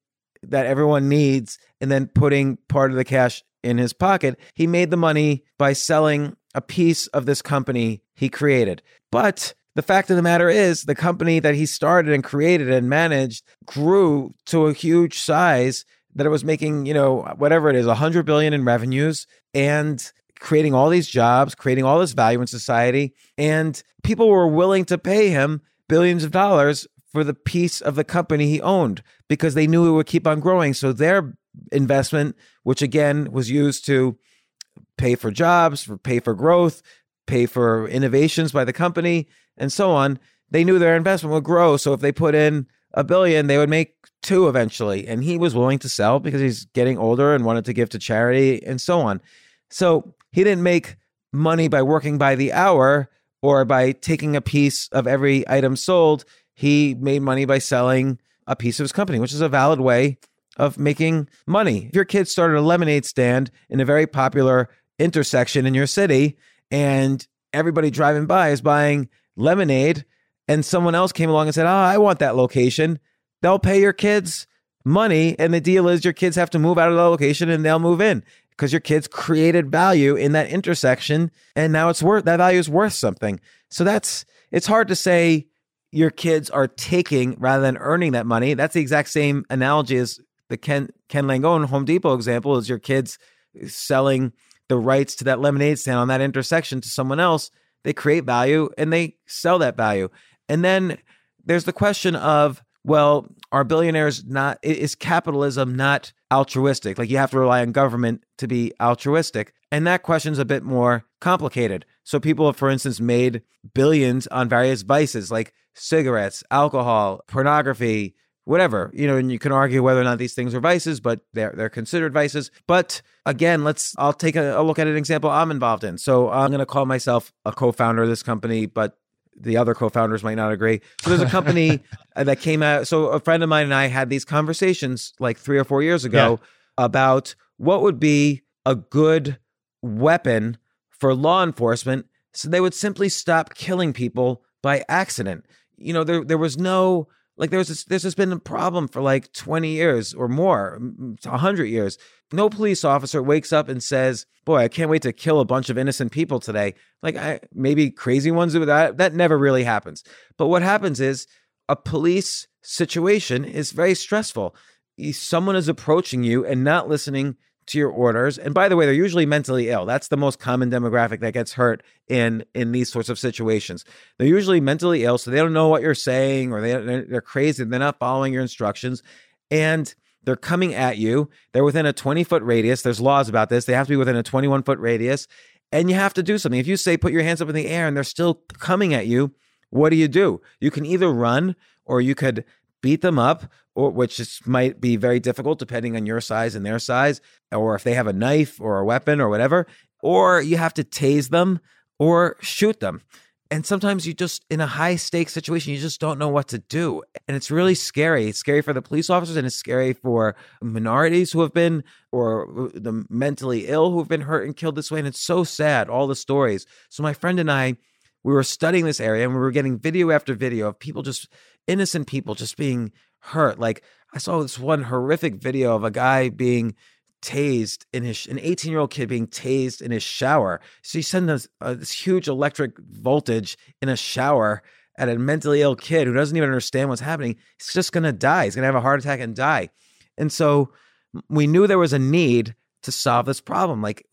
that everyone needs and then putting part of the cash in his pocket. He made the money by selling a piece of this company he created. But the fact of the matter is, the company that he started and created and managed grew to a huge size that it was making, you know, whatever it is, 100 billion in revenues and creating all these jobs, creating all this value in society. And people were willing to pay him billions of dollars for the piece of the company he owned because they knew it would keep on growing. So their investment, which again was used to pay for jobs, pay for growth, pay for innovations by the company, and so on. They knew their investment would grow. So if they put in a billion, they would make two eventually. And he was willing to sell because he's getting older and wanted to give to charity and so on. So he didn't make money by working by the hour or by taking a piece of every item sold. He made money by selling a piece of his company, which is a valid way of making money. If your kid started a lemonade stand in a very popular intersection in your city and everybody driving by is buying lemonade and someone else came along and said, "Oh, I want that location." They'll pay your kids money. And the deal is your kids have to move out of the location and they'll move in because your kids created value in that intersection. And now it's worth that value is worth something. So that's it's hard to say your kids are taking rather than earning that money. That's the exact same analogy as the Ken Ken Langone Home Depot example is your kids selling the rights to that lemonade stand on that intersection to someone else. They create value and they sell that value. And then there's the question of, well, are billionaires not is capitalism not altruistic? Like you have to rely on government to be altruistic. And that question's a bit more complicated. So people have, for instance, made billions on various vices like cigarettes, alcohol, pornography, whatever. You know, and you can argue whether or not these things are vices, but they're they're considered vices. But again, let's I'll take a, a look at an example I'm involved in. So I'm going to call myself a co-founder of this company, but the other co-founders might not agree. So there's a company that came out. So a friend of mine and I had these conversations like three or four years ago about what would be a good weapon for law enforcement, so they would simply stop killing people by accident. You know, there there was no like there's this, just been a problem for like 20 years or more, 100 years. No police officer wakes up and says, "Boy, I can't wait to kill a bunch of innocent people today." Like I, maybe crazy ones do that. That never really happens. But what happens is a police situation is very stressful. Someone is approaching you and not listening to your orders. And by the way, they're usually mentally ill. That's the most common demographic that gets hurt in in these sorts of situations. They're usually mentally ill, so they don't know what you're saying, or they they're crazy. They're not following your instructions, and they're coming at you. They're within a 20 foot radius. There's laws about this. They have to be within a 21 foot radius, and you have to do something. If you say put your hands up in the air and they're still coming at you, what do you do? You can either run or you could beat them up, or which might be very difficult depending on your size and their size, or if they have a knife or a weapon or whatever, or you have to tase them or shoot them. And sometimes you just, in a high stakes situation, you just don't know what to do. And it's really scary. It's scary for the police officers and it's scary for minorities who have been, or the mentally ill who have been hurt and killed this way. And it's so sad, all the stories. So my friend and I, we were studying this area and we were getting video after video of people just innocent people just being hurt. Like I saw this one horrific video of a guy being tased in his an 18 year old kid being tased in his shower. So you send this, uh, this huge electric voltage in a shower at a mentally ill kid who doesn't even understand what's happening. He's just gonna die. He's gonna have a heart attack and die. And so we knew there was a need to solve this problem. Like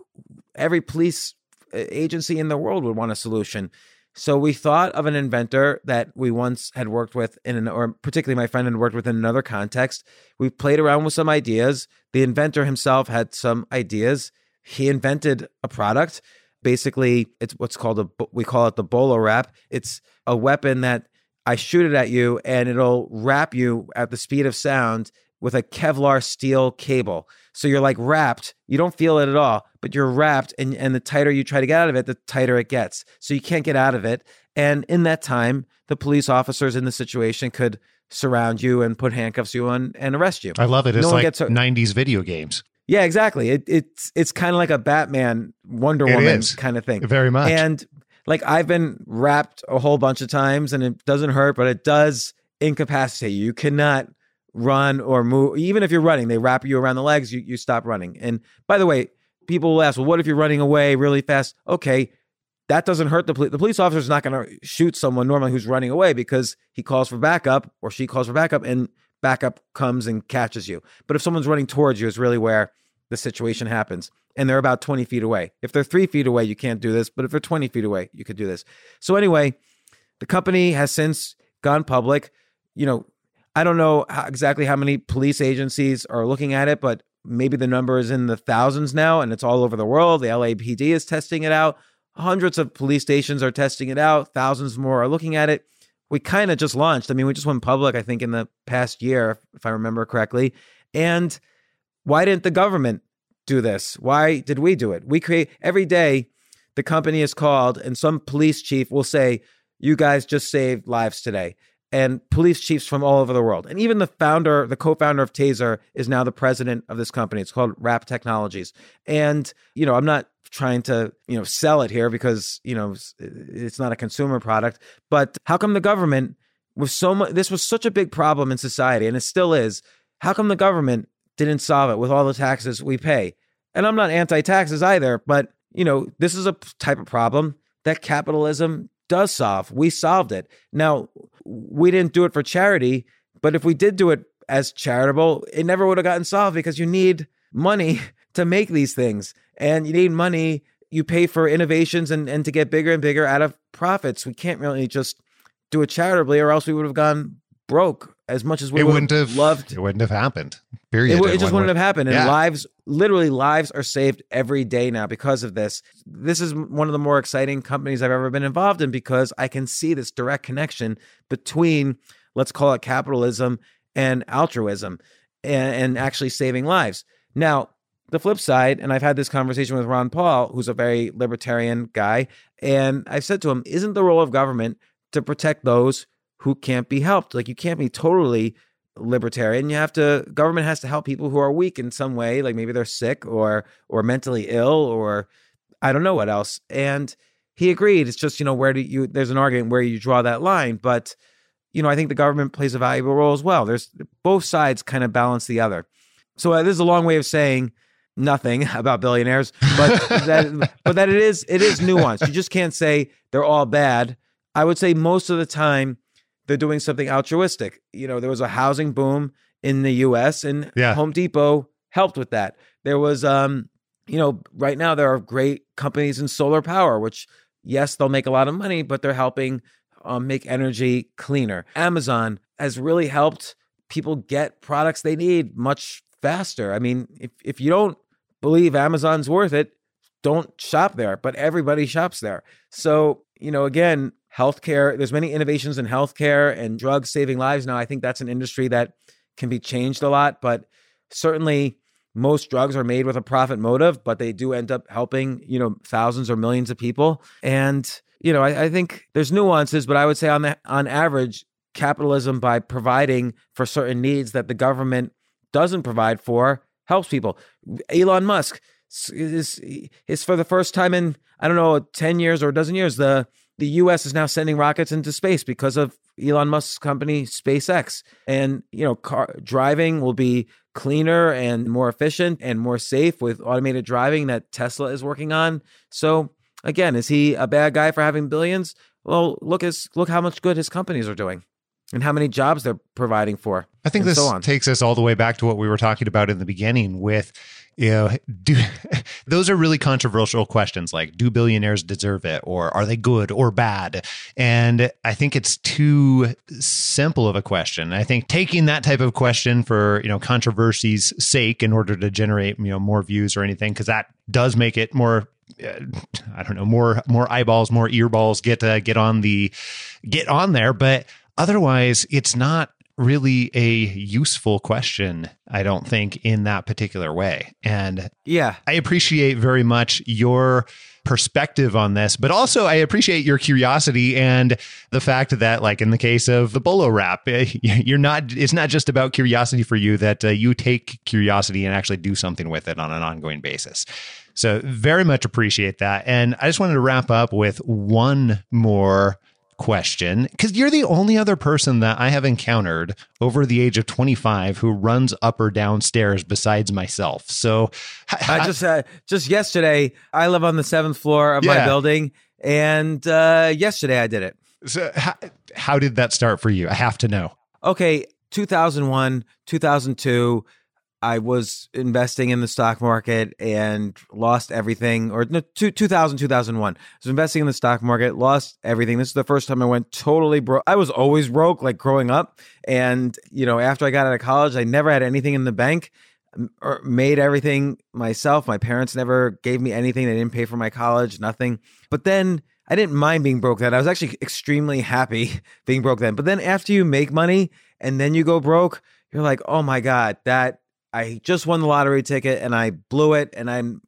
every police uh, agency in the world would want a solution. So we thought of an inventor that we once had worked with in an, or particularly my friend had worked with in another context. We played around with some ideas. The inventor himself had some ideas. He invented a product. Basically, it's what's called a we call it the BolaWrap. It's a weapon that I shoot it at you and it'll wrap you at the speed of sound with a Kevlar steel cable. So you're like wrapped. You don't feel it at all, but you're wrapped. And, and the tighter you try to get out of it, the tighter it gets. So you can't get out of it. And in that time, the police officers in the situation could surround you and put handcuffs you on and arrest you. I love it. It's No like gets 90s video games. Yeah, exactly. It, it's it's kind of like a Batman Wonder It Woman is. kind of thing. Very much. And like I've been wrapped a whole bunch of times and it doesn't hurt, but it does incapacitate you. You cannot run or move. Even if you're running, they wrap you around the legs, you, you stop running. And by the way, people will ask, well, what if you're running away really fast? Okay, that doesn't hurt the police. The police officer is not going to shoot someone normally who's running away because he calls for backup or she calls for backup and backup comes and catches you. But if someone's running towards you, is really where the situation happens. And they're about 20 feet away. If they're three feet away, you can't do this. But if they're 20 feet away, you could do this. So, anyway, the company has since gone public. You know, I don't know how, exactly how many police agencies are looking at it, but maybe the number is in the thousands now and it's all over the world. The LAPD is testing it out. Hundreds of police stations are testing it out. Thousands more are looking at it. We kind of just launched. I mean, we just went public, I think, in the past year, if I remember correctly. And why didn't the government do this? Why did we do it? We create every day, the company is called, and some police chief will say, You guys just saved lives today. And police chiefs from all over the world. And even the founder, the co founder of Taser, is now the president of this company. It's called Wrap Technologies. And, you know, I'm not trying to, you know, sell it here because, you know, it's not a consumer product. But how come the government with so much, this was such a big problem in society, and it still is. how come the government didn't solve it with all the taxes we pay? And I'm not anti taxes either, but you know, this is a type of problem that capitalism does solve. We solved it. Now, we didn't do it for charity, but if we did do it as charitable, it never would have gotten solved because you need money to make these things and you need money you pay for innovations and, and to get bigger and bigger out of profits. We can't really just do it charitably or else we would have gone broke as much as we it would wouldn't have loved. It wouldn't have happened. Period. It, would- it just wouldn't way. have happened. And Yeah. lives, literally, lives are saved every day now because of this. This is one of the more exciting companies I've ever been involved in because I can see this direct connection between, let's call it capitalism and altruism and, and actually saving lives. Now, the flip side, and I've had this conversation with Ron Paul, who's a very libertarian guy, and I've said to him, isn't the role of government to protect those who can't be helped? Like, you can't be totally libertarian. You have to government has to help people who are weak in some way, like maybe they're sick or or mentally ill or I don't know what else. And he agreed. It's just, you know, where do you there's an argument where you draw that line, but you know, I think the government plays a valuable role as well. There's both sides kind of balance the other. So uh, this is a long way of saying nothing about billionaires, but that but that it is it is nuanced. You just can't say they're all bad. I would say most of the time they're doing something altruistic. You know, there was a housing boom in the US and Yeah. Home Depot helped with that. There was um you know, right now there are great companies in solar power which yes, they'll make a lot of money, but they're helping um, make energy cleaner. Amazon has really helped people get products they need much faster. I mean, if if you don't believe Amazon's worth it, don't shop there, but everybody shops there. So, you know, again, healthcare, there's many innovations in healthcare and drugs saving lives now. I think that's an industry that can be changed a lot, but certainly most drugs are made with a profit motive, but they do end up helping, you know, thousands or millions of people. And, you know, I, I think there's nuances, but I would say on the on average, capitalism by providing for certain needs that the government doesn't provide for helps people. Elon Musk is is for the first time in I don't know 10 years or a dozen years the the US is now sending rockets into space because of Elon Musk's company SpaceX and you know car driving will be cleaner and more efficient and more safe with automated driving that Tesla is working on. So again, is he a bad guy for having billions? Well, look his look how much good his companies are doing and how many jobs they're providing for. I think and this so on. takes us all the way back to what we were talking about in the beginning with you know do those are really controversial questions like do billionaires deserve it or are they good or bad? And i think it's too simple of a question. I think taking that type of question for you know controversy's sake in order to generate you know more views or anything because that does make it more uh, I don't know more more eyeballs, more earballs get get on the get on there, but otherwise it's not really a useful question. I don't think in that particular way, and Yeah. I appreciate very much your perspective on this, but also I appreciate your curiosity and the fact that, like in the case of the BolaWrap, eh, you're not. It's not just about curiosity for you that uh, you take curiosity and actually do something with it on an ongoing basis. So very much appreciate that, and I just wanted to wrap up with one more question because you're the only other person that I have encountered over the age of 25 who runs up or down stairs besides myself. So I just uh, just yesterday, I live on the seventh floor of my building, and uh, yesterday I did it. So how, how did that start for you? I have to know. Okay, 2001, 2002, I was investing in the stock market and lost everything. Or no, two, 2000, 2001. I was investing in the stock market, lost everything. This is the first time I went totally broke. I was always broke, like growing up. And, you know, after I got out of college, I never had anything in the bank or made everything myself. My parents never gave me anything. They didn't pay for my college, nothing. But then I didn't mind being broke then. I was actually extremely happy being broke then. But then after you make money and then you go broke, you're like, oh my God, that I just won the lottery ticket and I blew it and I'm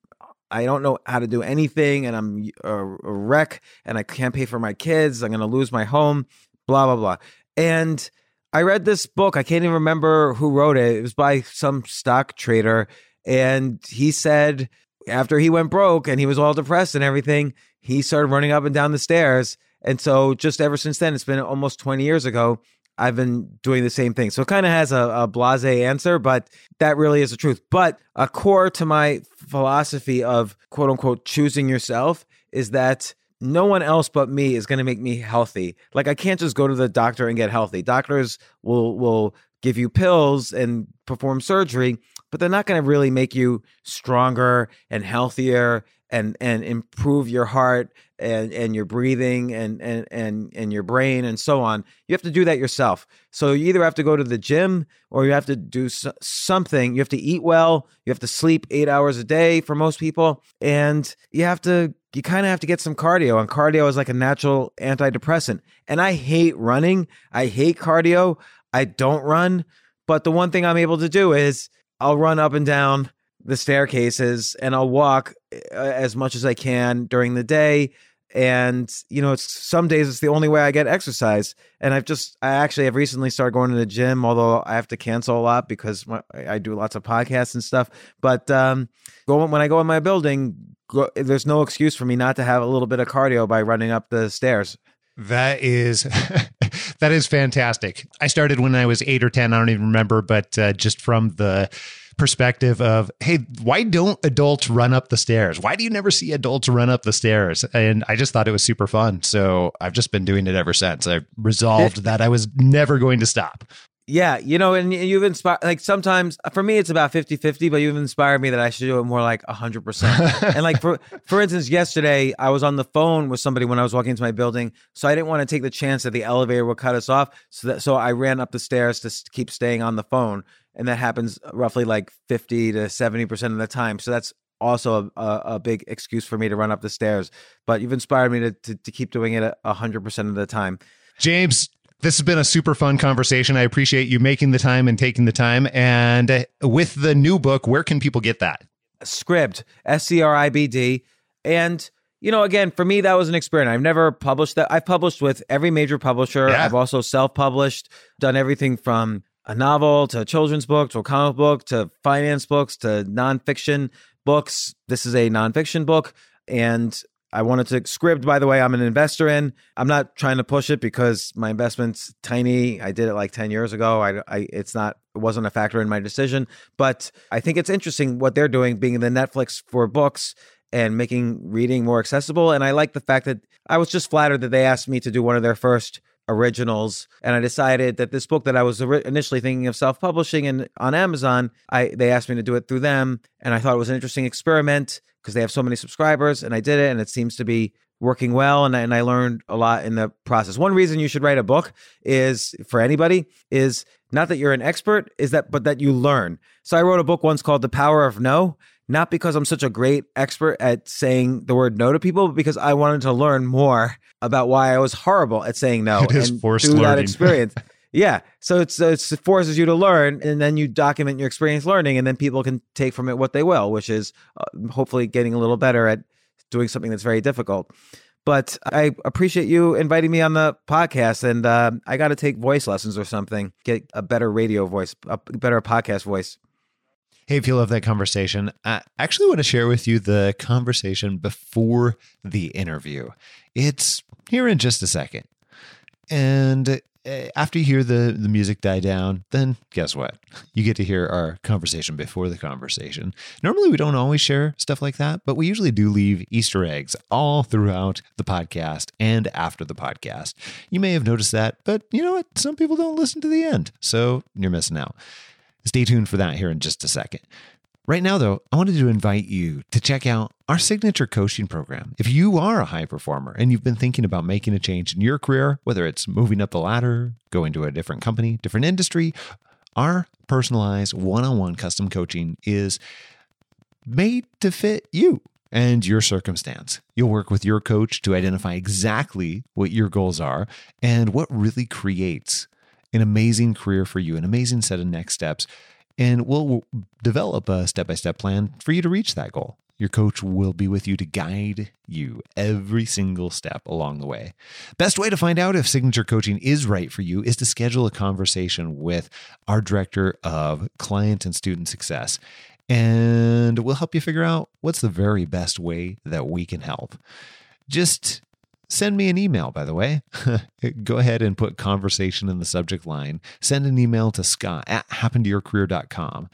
I don't know how to do anything and I'm a, a wreck and I can't pay for my kids. I'm going to lose my home, blah, blah, blah. And I read this book. I can't even remember who wrote it. It was by some stock trader. And he said after he went broke and he was all depressed and everything, he started running up and down the stairs. And so just ever since then, it's been almost 20 years ago. I've been doing the same thing. So it kind of has a, a blase answer, but that really is the truth. But a core to my philosophy of quote unquote choosing yourself is that no one else but me is going to make me healthy. Like I can't just go to the doctor and get healthy. Doctors will will give you pills and perform surgery, but they're not going to really make you stronger and healthier and and improve your heart and and your breathing and and and and your brain and so on. You have to do that yourself. So you either have to go to the gym or you have to do something. You have to eat well. You have to sleep 8 hours a day for most people and you have to you kind of have to get some cardio and cardio is like a natural antidepressant. And I hate running. I hate cardio. I don't run, but the one thing I'm able to do is I'll run up and down the staircases and I'll walk uh, as much as I can during the day. And you know, it's some days it's the only way I get exercise. And I've just, I actually have recently started going to the gym, although I have to cancel a lot because I do lots of podcasts and stuff. But um, going when I go in my building, go, there's no excuse for me not to have a little bit of cardio by running up the stairs. That is that is fantastic. I started when I was eight or ten. I don't even remember, but uh, just from the perspective of hey why don't adults run up the stairs why do you never see adults run up the stairs and i just thought it was super fun so i've just been doing it ever since i resolved that i was never going to stop Yeah, you know, and you've inspired, like sometimes for me, it's about 50 50, but you've inspired me that I should do it more like 100%. and like, for, for instance, yesterday, I was on the phone with somebody when I was walking into my building. So I didn't want to take the chance that the elevator would cut us off. So that, so I ran up the stairs to keep staying on the phone. And that happens roughly like 50 to 70% of the time. So that's also a, a, a big excuse for me to run up the stairs. But you've inspired me to, to, to keep doing it a 100% of the time. james this has been a super fun conversation i appreciate you making the time and taking the time and uh, with the new book where can people get that Scribd, S C R I B D. And, you know, again, for me, that was an experiment. I've never published that. I've published with every major publisher. Yeah. I've also self published, done everything from a novel to a children's book to a comic book to finance books to nonfiction books. This is a nonfiction book. And I wanted to Scribd, by the way, I'm an investor in. I'm not trying to push it because my investment's tiny. I did it like 10 years ago. I, I it's not it wasn't a factor in my decision, but I think it's interesting what they're doing being the Netflix for books and making reading more accessible and I like the fact that I was just flattered that they asked me to do one of their first originals and I decided that this book that I was initially thinking of self-publishing and on Amazon I they asked me to do it through them and I thought it was an interesting experiment because they have so many subscribers and I did it and it seems to be working well and and I learned a lot in the process. One reason you should write a book is for anybody is not that you're an expert is that but that you learn. So I wrote a book once called The Power of No, not because I'm such a great expert at saying the word no to people, but because I wanted to learn more about why I was horrible at saying no It is and forced through that learning. experience. Yeah. So it's, it's it forces you to learn and then you document your experience learning and then people can take from it what they will, which is uh, hopefully getting a little better at doing something that's very difficult. But I appreciate you inviting me on the podcast and uh, I got to take voice lessons or something, get a better radio voice, a better podcast voice. Hey, if you love that conversation, I actually want to share with you the conversation before the interview. It's here in just a second. And uh, after you hear the, the music die down, then guess what? You get to hear our conversation before the conversation. Normally, we don't always share stuff like that, but we usually do leave Easter eggs all throughout the podcast and after the podcast. You may have noticed that, but you know what? Some people don't listen to the end, so you're missing out. Stay tuned for that here in just a second. Right now, though, I wanted to invite you to check out our signature coaching program. If you are a high performer and you've been thinking about making a change in your career, whether it's moving up the ladder, going to a different company, different industry, our personalized one on one custom coaching is made to fit you and your circumstance. You'll work with your coach to identify exactly what your goals are and what really creates an amazing career for you, an amazing set of next steps. And we'll develop a step by step plan for you to reach that goal. Your coach will be with you to guide you every single step along the way. Best way to find out if signature coaching is right for you is to schedule a conversation with our director of client and student success. And we'll help you figure out what's the very best way that we can help. Just Send me an email, by the way. Go ahead and put conversation in the subject line. Send an email to scott at happentoyourcareer.com.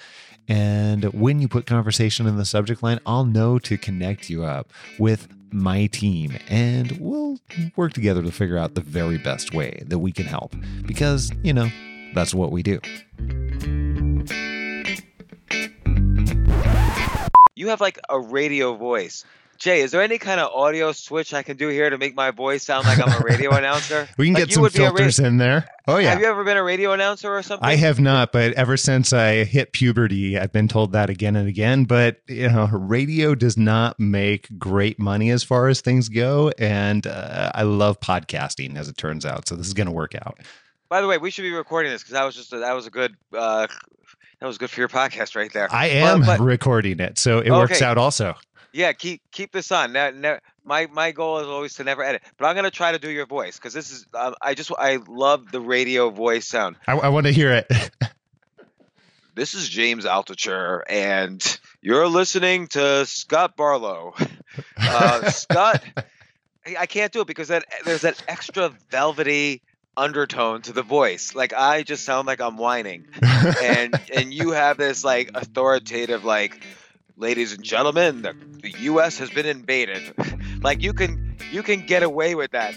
And when you put conversation in the subject line, I'll know to connect you up with my team and we'll work together to figure out the very best way that we can help because, you know, that's what we do. You have like a radio voice. Jay, is there any kind of audio switch I can do here to make my voice sound like I'm a radio announcer? We can Like get some a ra- filters in there. Oh, yeah. Have you ever been a radio announcer or something? I have not, but ever since I hit puberty, I've been told that again and again. But you know, radio does not make great money as far as things go, and uh, I love podcasting, as it turns out. So this is going to work out. By the way, we should be recording this because that was just a, that was a good uh, that was good for your podcast right there. I am but- recording it, so it works out also. Yeah, keep keep this on. Ne- ne- my my goal is always to never edit, but I'm gonna try to do your voice because this is um, I just I love the radio voice sound. I, I want to hear it. This is James Altucher, and you're listening to Scott Barlow. Uh, Scott, I I can't do it because that there's that extra velvety undertone to the voice. Like I just sound like I'm whining, and and you have this like authoritative like, ladies and gentlemen, the, the U.S. has been invaded. like you can you can get away with that.